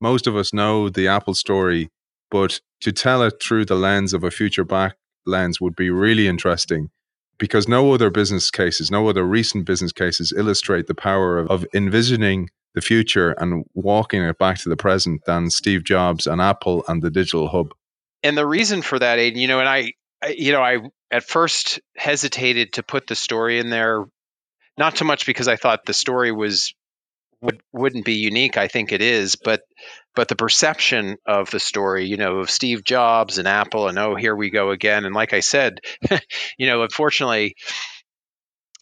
most of us know the Apple story, but to tell it through the lens of a future back lens would be really interesting because no other business cases, no other recent business cases illustrate the power of, of envisioning the future and walking it back to the present than Steve Jobs and Apple and the digital hub. And the reason for that, Aidan, you know, and I you know, I at first hesitated to put the story in there, not so much because I thought the story was would wouldn't be unique. I think it is, but but the perception of the story, you know, of Steve Jobs and Apple, and oh, here we go again. And like I said, you know, unfortunately,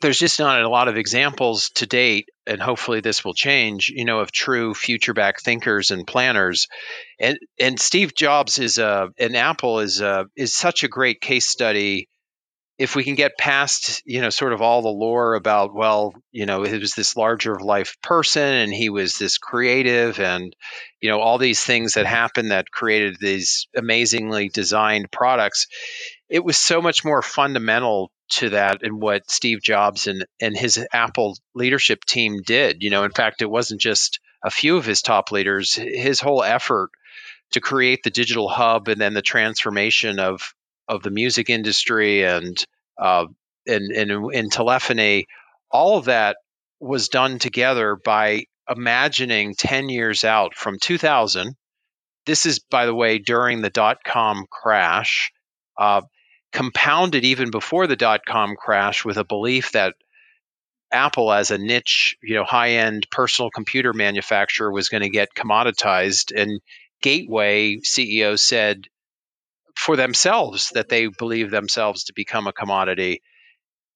there's just not a lot of examples to date, and hopefully this will change. You know, of true future back thinkers and planners, and and Steve Jobs is a and Apple is a is such a great case study if we can get past you know sort of all the lore about well you know he was this larger of life person and he was this creative and you know all these things that happened that created these amazingly designed products it was so much more fundamental to that and what Steve Jobs and and his Apple leadership team did you know in fact it wasn't just a few of his top leaders his whole effort to create the digital hub and then the transformation of of the music industry and uh, and, and in telephony, all of that was done together by imagining 10 years out from 2000. This is, by the way, during the dot com crash, uh, compounded even before the dot com crash with a belief that Apple, as a niche, you know, high end personal computer manufacturer, was going to get commoditized. And Gateway CEO said, for themselves that they believe themselves to become a commodity.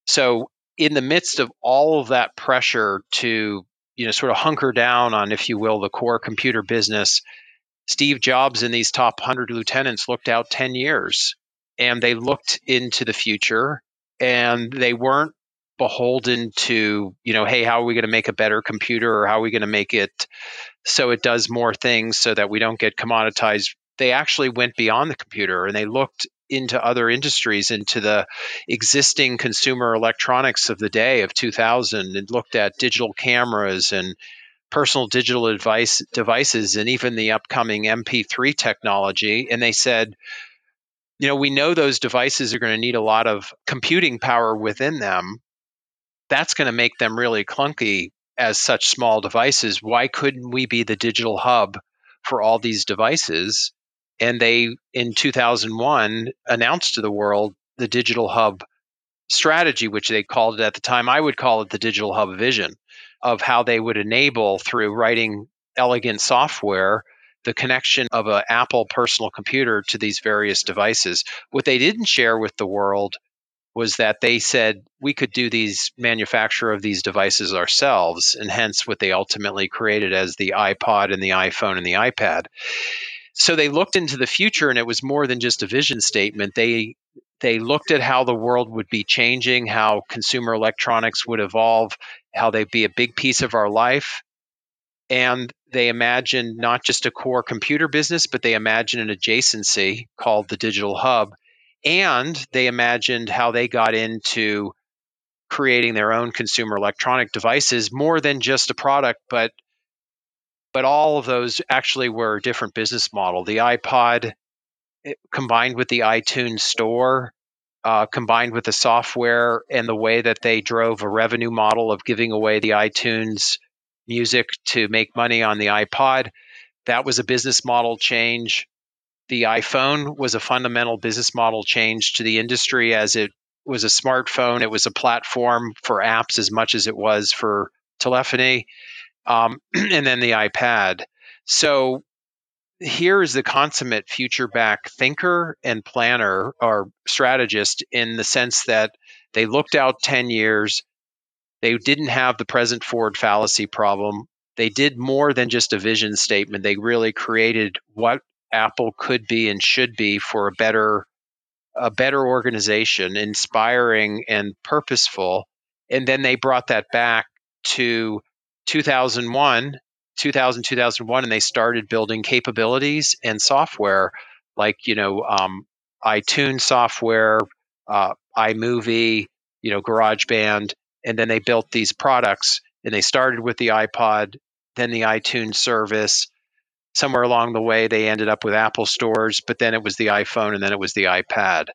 So, in the midst of all of that pressure to, you know, sort of hunker down on, if you will, the core computer business, Steve Jobs and these top 100 lieutenants looked out 10 years and they looked into the future and they weren't beholden to, you know, hey, how are we going to make a better computer or how are we going to make it so it does more things so that we don't get commoditized they actually went beyond the computer and they looked into other industries, into the existing consumer electronics of the day of 2000, and looked at digital cameras and personal digital advice, devices and even the upcoming MP3 technology. And they said, you know, we know those devices are going to need a lot of computing power within them. That's going to make them really clunky as such small devices. Why couldn't we be the digital hub for all these devices? And they, in 2001, announced to the world the digital hub strategy, which they called it at the time. I would call it the digital hub vision of how they would enable through writing elegant software the connection of an Apple personal computer to these various devices. What they didn't share with the world was that they said we could do these manufacture of these devices ourselves, and hence what they ultimately created as the iPod and the iPhone and the iPad. So they looked into the future, and it was more than just a vision statement. They they looked at how the world would be changing, how consumer electronics would evolve, how they'd be a big piece of our life. And they imagined not just a core computer business, but they imagined an adjacency called the digital hub. And they imagined how they got into creating their own consumer electronic devices more than just a product, but but all of those actually were a different business model. The iPod eh, combined with the iTunes store uh, combined with the software and the way that they drove a revenue model of giving away the iTunes music to make money on the iPod. That was a business model change. The iPhone was a fundamental business model change to the industry as it was a smartphone. It was a platform for apps as much as it was for telephony. Um, and then the iPad. So here is the consummate future back thinker and planner or strategist in the sense that they looked out 10 years they didn't have the present forward fallacy problem. They did more than just a vision statement. They really created what apple could be and should be for a better a better organization inspiring and purposeful. And then they brought that back to 2001 2000 2001 and they started building capabilities and software like you know um, itunes software uh, imovie you know garageband and then they built these products and they started with the ipod then the itunes service somewhere along the way they ended up with apple stores but then it was the iphone and then it was the ipad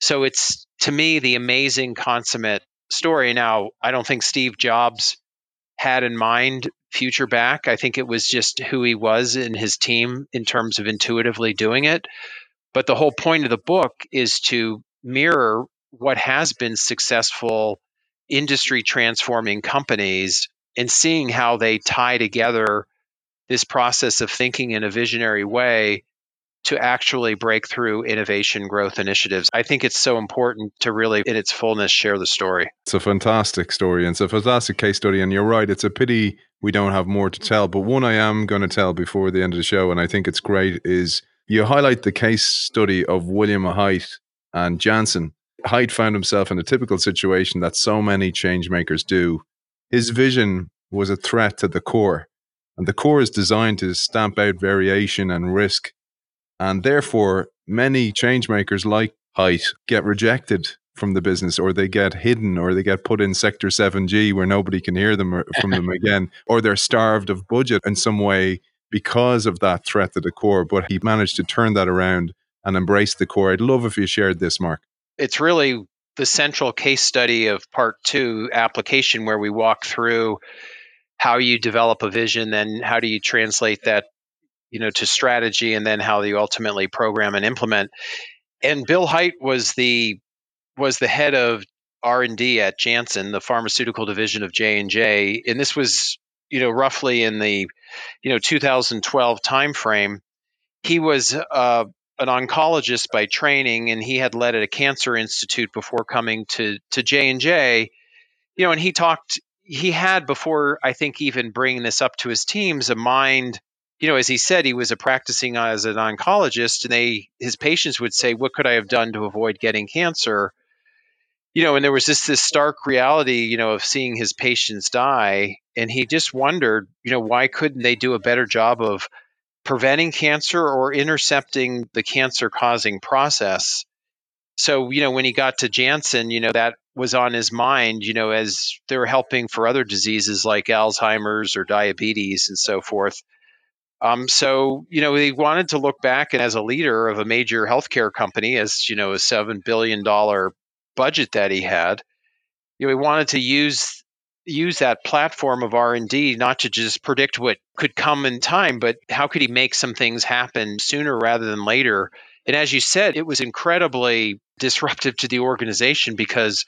so it's to me the amazing consummate story now i don't think steve jobs had in mind future back. I think it was just who he was in his team in terms of intuitively doing it. But the whole point of the book is to mirror what has been successful industry transforming companies and seeing how they tie together this process of thinking in a visionary way to actually break through innovation growth initiatives. I think it's so important to really, in its fullness, share the story. It's a fantastic story and it's a fantastic case study. And you're right, it's a pity we don't have more to tell. But one I am going to tell before the end of the show, and I think it's great, is you highlight the case study of William Hait and Janssen. Hait found himself in a typical situation that so many changemakers do. His vision was a threat to the core, and the core is designed to stamp out variation and risk and therefore, many changemakers like Hait get rejected from the business or they get hidden or they get put in sector 7G where nobody can hear them from them again or they're starved of budget in some way because of that threat to the core. But he managed to turn that around and embrace the core. I'd love if you shared this, Mark. It's really the central case study of part two application where we walk through how you develop a vision, then how do you translate that you know to strategy and then how you ultimately program and implement. And bill hait was the was the head of r&d at janssen the pharmaceutical division of j&j and this was you know roughly in the you know 2012 timeframe. He was uh, an oncologist by training and he had led at a cancer institute before coming to to j&j you know and he talked he had before i think even bringing this up to his teams a mind you know, as he said, he was a practicing uh, as an oncologist, and they his patients would say, "What could I have done to avoid getting cancer?" You know, and there was just this stark reality, you know, of seeing his patients die, and he just wondered, you know, why couldn't they do a better job of preventing cancer or intercepting the cancer causing process? So, you know, when he got to Janssen, you know, that was on his mind, you know, as they were helping for other diseases like Alzheimer's or diabetes and so forth Um, so, you know, he wanted to look back and as a leader of a major healthcare company, as, you know, a $7 billion budget that he had, you know, he wanted to use use that platform of r&d not to just predict what could come in time but how could he make some things happen sooner rather than later? And as you said it was incredibly disruptive to the organization because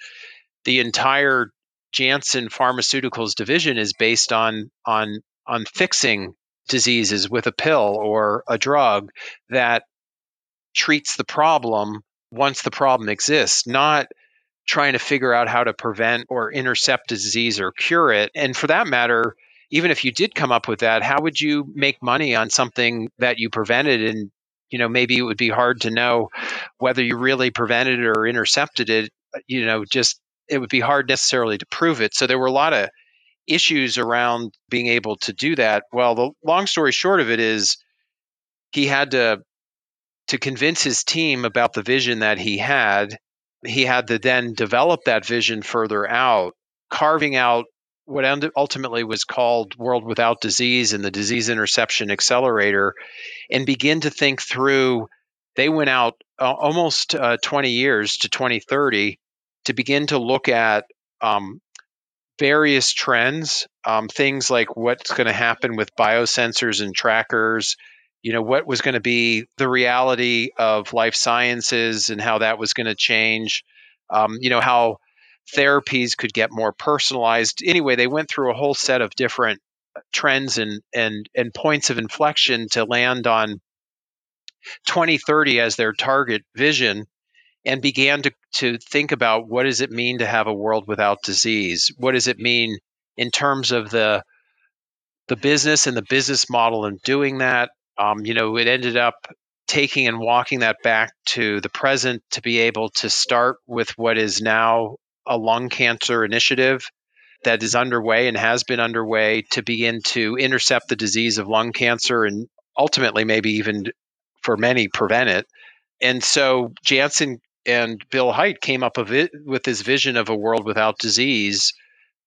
the entire janssen pharmaceuticals division is based on on on fixing diseases with a pill or a drug that treats the problem once the problem exists not trying to figure out how to prevent or intercept disease or cure it. And for that matter, even if you did come up with that, how would you make money on something that you prevented? And, you know, maybe it would be hard to know whether you really prevented it or intercepted it. You know, just it would be hard necessarily to prove it. So there were a lot of issues around being able to do that. Well, the long story short of it is he had to to convince his team about the vision that he had he had to then develop that vision further out, carving out what ultimately was called World Without Disease and the Disease Interception Accelerator, and begin to think through. They went out uh, almost uh, 20 years to 2030 to begin to look at um, various trends, um, things like what's going to happen with biosensors and trackers, you know what was going to be the reality of life sciences and how that was going to change um, you know how therapies could get more personalized. Anyway they went through a whole set of different trends and and and points of inflection to land on 2030 as their target vision and began to, to think about what does it mean to have a world without disease? What does it mean in terms of the the business and the business model and doing that um, you know, it ended up taking and walking that back to the present to be able to start with what is now a lung cancer initiative that is underway and has been underway to begin to intercept the disease of lung cancer and ultimately maybe even for many prevent it. And so Janssen and Bill Hait came up with this vision of a world without disease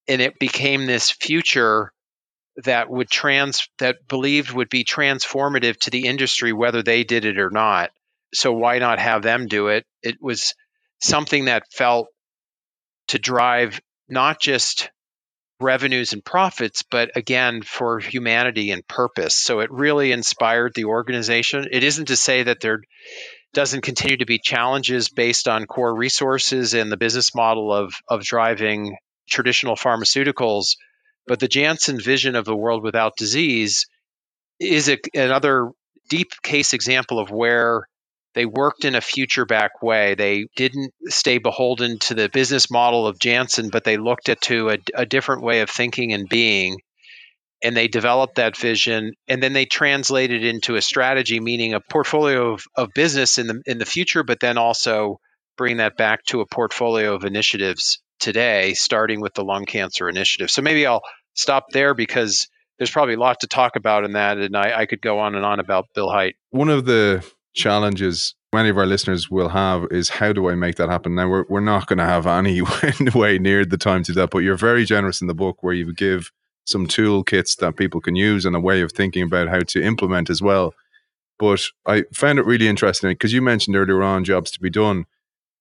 and it became this future that would trans that believed would be transformative to the industry whether they did it or not. So why not have them do it? It was something that felt to drive not just revenues and profits but again for humanity and purpose. So it really inspired the organization. It isn't to say that there doesn't continue to be challenges based on core resources and the business model of of driving traditional pharmaceuticals but the Janssen vision of the world without disease is a, another deep case example of where they worked in a future back way. They didn't stay beholden to the business model of Janssen, but they looked at to a, a different way of thinking and being. And they developed that vision, and then they translated into a strategy, meaning a portfolio of, of business in the in the future, but then also bring that back to a portfolio of initiatives today, starting with the lung cancer initiative. So maybe I'll stop there because there's probably a lot to talk about in that, and I, I could go on and on about Bill Hait. One of the challenges many of our listeners will have is how do I make that happen? Now we're we're not going to have any way near the time to do that, but you're very generous in the book where you give some toolkits that people can use and a way of thinking about how to implement as well. But I found it really interesting because you mentioned earlier on jobs to be done,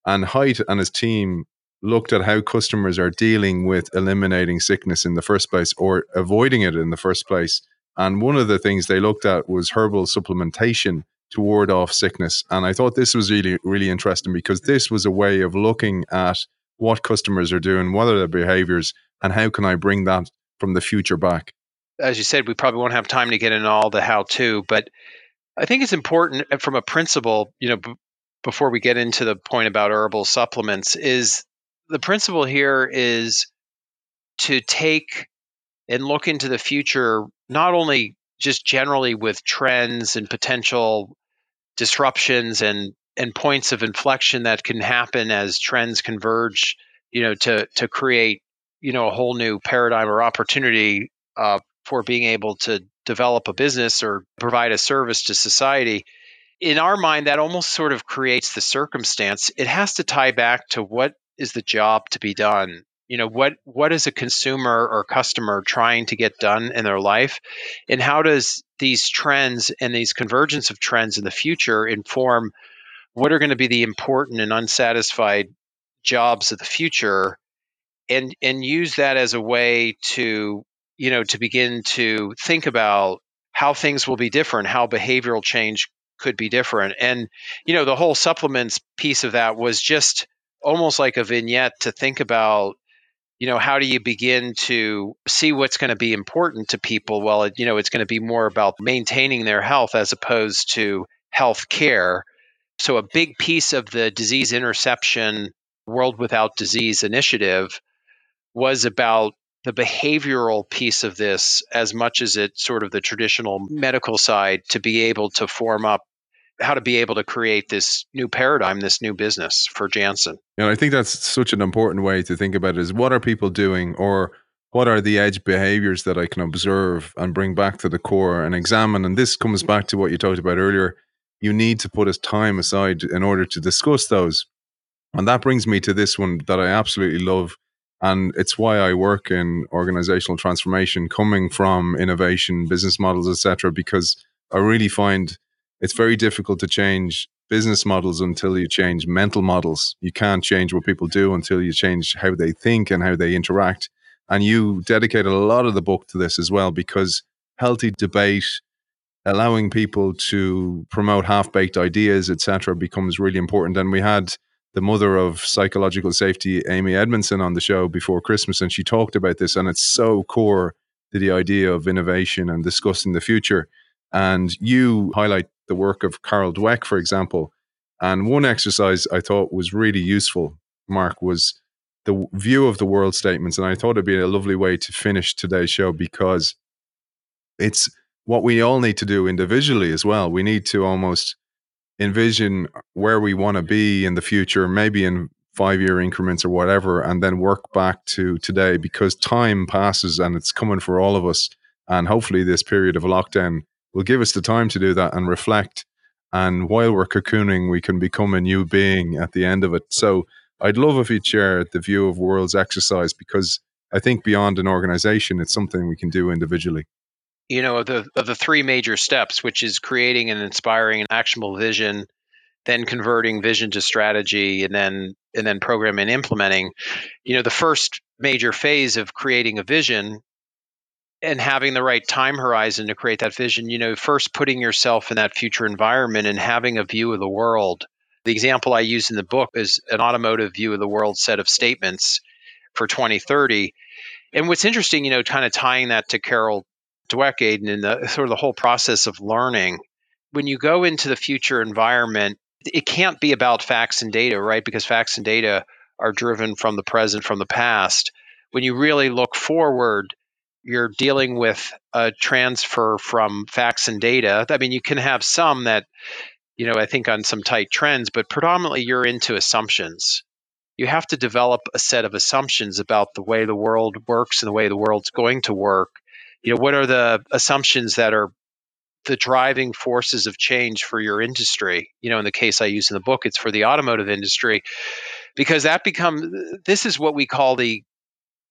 and Hait and his team looked at how customers are dealing with eliminating sickness in the first place or avoiding it in the first place. And one of the things they looked at was herbal supplementation to ward off sickness. And I thought this was really, really interesting because this was a way of looking at what customers are doing, what are their behaviors, and how can I bring that from the future back. As you said, we probably won't have time to get into all the how to, but I think it's important uh, from a principle, you know, b- before we get into the point about herbal supplements, is the principle here is to take and look into the future, not only just generally with trends and potential disruptions and and points of inflection that can happen as trends converge, you know, to to create you know a whole new paradigm or opportunity uh, for being able to develop a business or provide a service to society. In our mind, that almost sort of creates the circumstance. It has to tie back to what is the job to be done? You know, what what is a consumer or customer trying to get done in their life, and how does these trends and these convergence of trends in the future inform what are going to be the important and unsatisfied jobs of the future, and and use that as a way to you know to begin to think about how things will be different, how behavioral change could be different. And, you know, the whole supplements piece of that was just almost like a vignette to think about, you know, how do you begin to see what's going to be important to people? Well, it, you know, it's going to be more about maintaining their health as opposed to health care. So, a big piece of the disease interception World Without Disease initiative was about the behavioral piece of this as much as it's sort of the traditional medical side to be able to form up how to be able to create this new paradigm, this new business for Janssen. And I think that's such an important way to think about it is what are people doing or what are the edge behaviors that I can observe and bring back to the core and examine? And this comes back to what you talked about earlier. You need to put a time aside in order to discuss those. And that brings me to this one that I absolutely love. And it's why I work in organizational transformation, coming from innovation, business models, etc. Because I really find it's very difficult to change business models until you change mental models. You can't change what people do until you change how they think and how they interact. And you dedicated a lot of the book to this as well because healthy debate, allowing people to promote half-baked ideas, etc., becomes really important. And we had the mother of psychological safety, Amy Edmondson, on the show before Christmas, and she talked about this, and it's so core to the idea of innovation and discussing the future. And you highlight the work of Carol Dweck, for example. And one exercise I thought was really useful, Mark, was the view of the world statements. And I thought it'd be a lovely way to finish today's show because it's what we all need to do individually as well. We need to almost envision where we want to be in the future, maybe in five year increments or whatever, and then work back to today because time passes and it's coming for all of us. And hopefully, this period of lockdown will give us the time to do that and reflect. And while we're cocooning, we can become a new being at the end of it. So I'd love if you'd share the view of world's exercise because I think beyond an organization, it's something we can do individually. You know, of the of the three major steps, which is creating an inspiring and actionable vision, then converting vision to strategy, and then and then programming and implementing. You know, the first major phase of creating a vision and having the right time horizon to create that vision, you know, first putting yourself in that future environment and having a view of the world. The example I use in the book is an automotive view of the world set of statements for 2030. And what's interesting, you know, kind of tying that to Carol Dweck, Aidan, and the sort of the whole process of learning. When you go into the future environment, it can't be about facts and data, right? Because facts and data are driven from the present, from the past. When you really look forward, you're dealing with a transfer from facts and data. I mean, you can have some that, you know, I think on some tight trends, but predominantly you're into assumptions. You have to develop a set of assumptions about the way the world works and the way the world's going to work. You know, what are the assumptions that are the driving forces of change for your industry? You know, in the case I use in the book, it's for the automotive industry because that becomes this is what we call the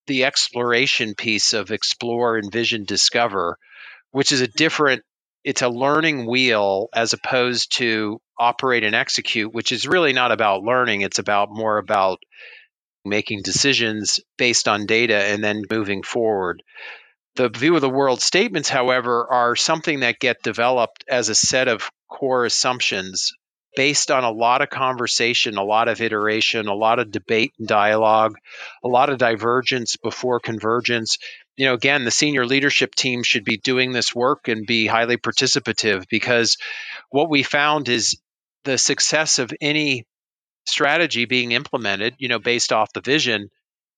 the exploration piece of explore, envision, discover, which is a different it's a learning wheel as opposed to operate and execute, which is really not about learning. It's about more about making decisions based on data and then moving forward. The view of the world statements, however, are something that get developed as a set of core assumptions based on a lot of conversation, a lot of iteration, a lot of debate and dialogue, a lot of divergence before convergence. You know, again, the senior leadership team should be doing this work and be highly participative because what we found is the success of any strategy being implemented, you know, based off the vision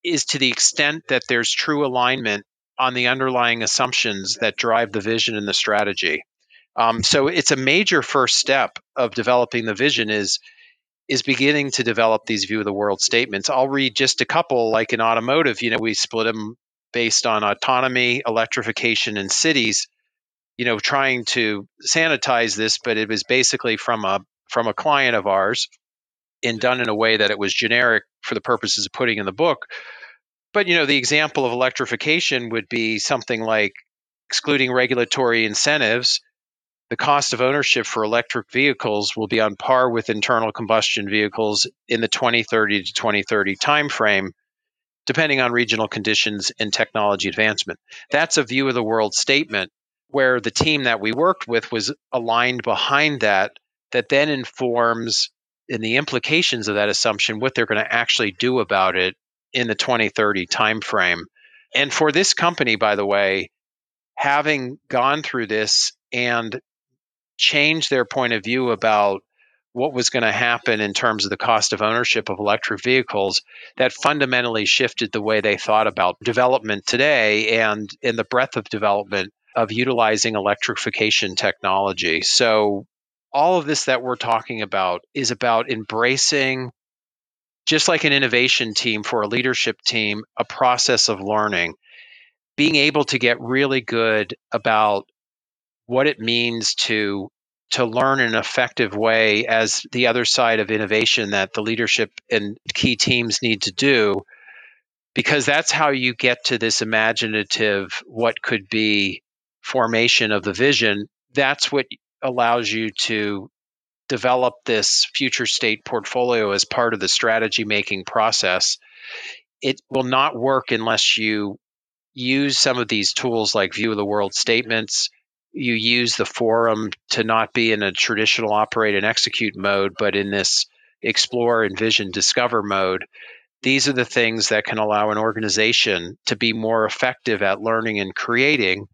is to the extent that there's true alignment on the underlying assumptions that drive the vision and the strategy. Um, so it's a major first step of developing the vision is is beginning to develop these view of the world statements. I'll read just a couple, like in automotive. You know, we split them based on autonomy, electrification, and cities. You know, trying to sanitize this, but it was basically from a from a client of ours, and done in a way that it was generic for the purposes of putting in the book. But you know, the example of electrification would be something like excluding regulatory incentives. The cost of ownership for electric vehicles will be on par with internal combustion vehicles in the 2030 to 2030 timeframe, depending on regional conditions and technology advancement. That's a view of the world statement where the team that we worked with was aligned behind that, that then informs in the implications of that assumption what they're going to actually do about it in the 2030 timeframe. And for this company, by the way, having gone through this and changed their point of view about what was going to happen in terms of the cost of ownership of electric vehicles that fundamentally shifted the way they thought about development today and in the breadth of development of utilizing electrification technology. So all of this that we're talking about is about embracing just like an innovation team for a leadership team, a process of learning, being able to get really good about what it means to to learn in an effective way as the other side of innovation that the leadership and key teams need to do because that's how you get to this imaginative what could be formation of the vision that's what allows you to develop this future state portfolio as part of the strategy making process, it will not work unless you use some of these tools like view of the world statements. You use the forum to not be in a traditional operate and execute mode, but in this explore, envision, discover mode. These are the things that can allow an organization to be more effective at learning and creating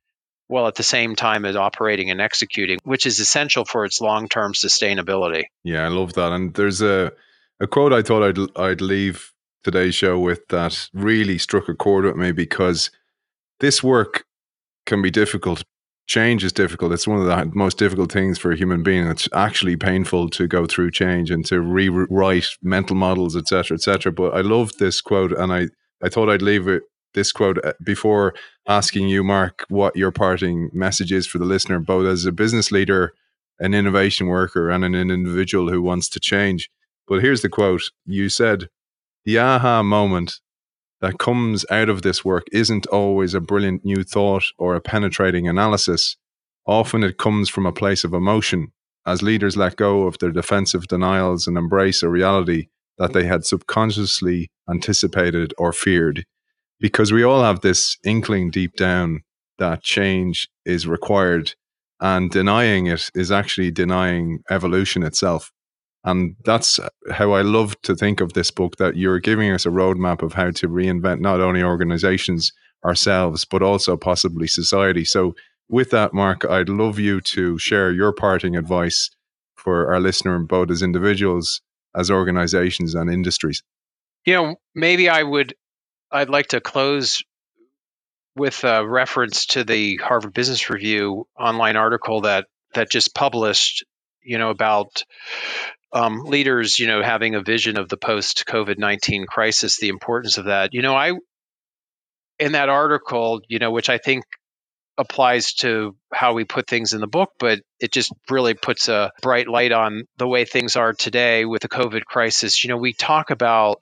while at the same time as operating and executing, which is essential for its long-term sustainability. Yeah, I love that. And there's a a quote I thought I'd I'd leave today's show with that really struck a chord with me because this work can be difficult. Change is difficult. It's one of the most difficult things for a human being. It's actually painful to go through change and to rewrite mental models, etc., etc. But I love this quote, and I I thought I'd leave it this quote uh, before asking you, Mark, what your parting message is for the listener, both as a business leader, an innovation worker, and an individual who wants to change. But here's the quote You said, The aha moment that comes out of this work isn't always a brilliant new thought or a penetrating analysis. Often it comes from a place of emotion, as leaders let go of their defensive denials and embrace a reality that they had subconsciously anticipated or feared because we all have this inkling deep down that change is required and denying it is actually denying evolution itself and that's how i love to think of this book that you're giving us a roadmap of how to reinvent not only organizations ourselves but also possibly society. So with that mark i'd love you to share your parting advice for our listener both as individuals as organizations and industries. You know maybe i would I'd like to close with a reference to the Harvard Business Review online article that that just published, you know, about um, leaders, you know, having a vision of the post COVID nineteen crisis, the importance of that. You know, I in that article, you know, which I think applies to how we put things in the book, but it just really puts a bright light on the way things are today with the COVID crisis. You know, we talk about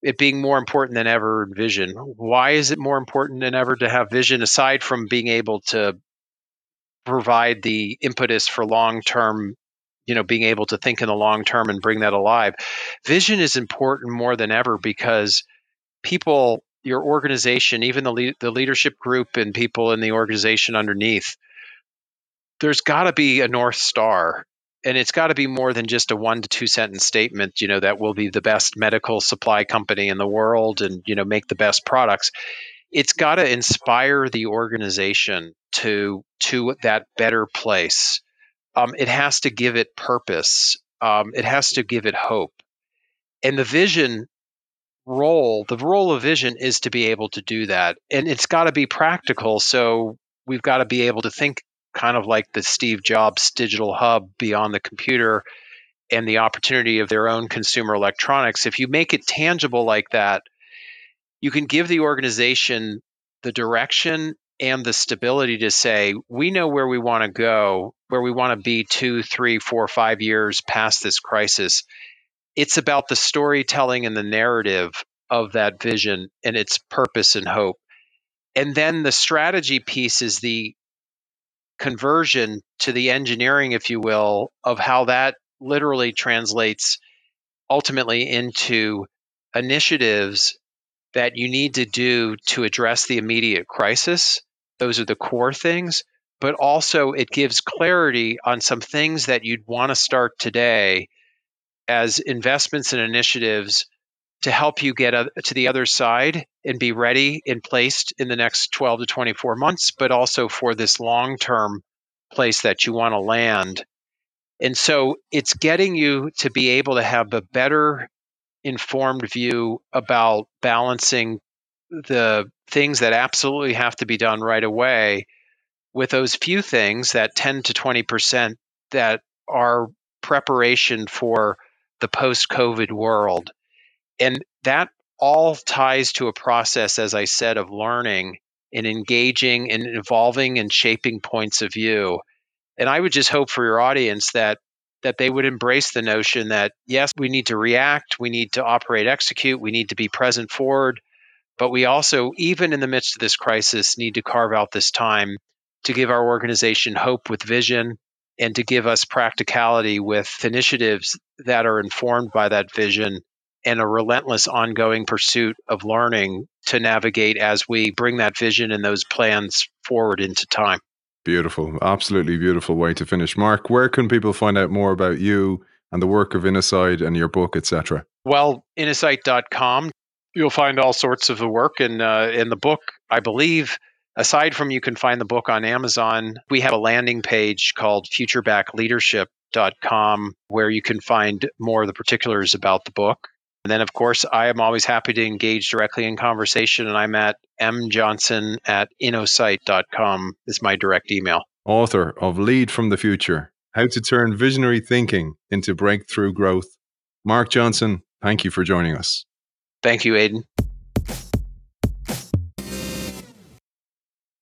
it being more important than ever vision. Why is it more important than ever to have vision aside from being able to provide the impetus for long term, you know, being able to think in the long term and bring that alive? Vision is important more than ever because people, your organization, even the, le- the leadership group and people in the organization underneath, there's got to be a North Star and it's got to be more than just a one to two sentence statement you know that will be the best medical supply company in the world and you know make the best products it's got to inspire the organization to to that better place um, it has to give it purpose um, it has to give it hope. And the vision role the role of vision is to be able to do that. And it's got to be practical so we've got to be able to think kind of like the Steve Jobs digital hub beyond the computer and the opportunity of their own consumer electronics, if you make it tangible like that, you can give the organization the direction and the stability to say, we know where we want to go, where we want to be two, three, four, five years past this crisis. It's about the storytelling and the narrative of that vision and its purpose and hope. And then the strategy piece is the conversion to the engineering, if you will, of how that literally translates ultimately into initiatives that you need to do to address the immediate crisis. Those are the core things. But also, it gives clarity on some things that you'd want to start today as investments and initiatives to help you get to the other side and be ready and placed in the next 12 to 24 months, but also for this long term place that you want to land. And so it's getting you to be able to have a better informed view about balancing the things that absolutely have to be done right away with those few things that 10 to 20% that are preparation for the post COVID world. And that all ties to a process, as I said, of learning and engaging and evolving and shaping points of view. And I would just hope for your audience that that they would embrace the notion that yes, we need to react, we need to operate, execute, we need to be present forward, but we also, even in the midst of this crisis, need to carve out this time to give our organization hope with vision and to give us practicality with initiatives that are informed by that vision and a relentless ongoing pursuit of learning to navigate as we bring that vision and those plans forward into time. Beautiful. Absolutely beautiful way to finish. Mark, where can people find out more about you and the work of Innosight and your book, etc.? Well, innosight.com. You'll find all sorts of the work and uh, in the book, I believe, aside from you can find the book on Amazon, we have a landing page called futurebackleadership.com where you can find more of the particulars about the book. And then, of course, I am always happy to engage directly in conversation, and I'm at mjohnson at innosight.com is my direct email. Author of Lead from the Future How to Turn Visionary Thinking into Breakthrough Growth. Mark Johnson, thank you for joining us. Thank you, Aidan.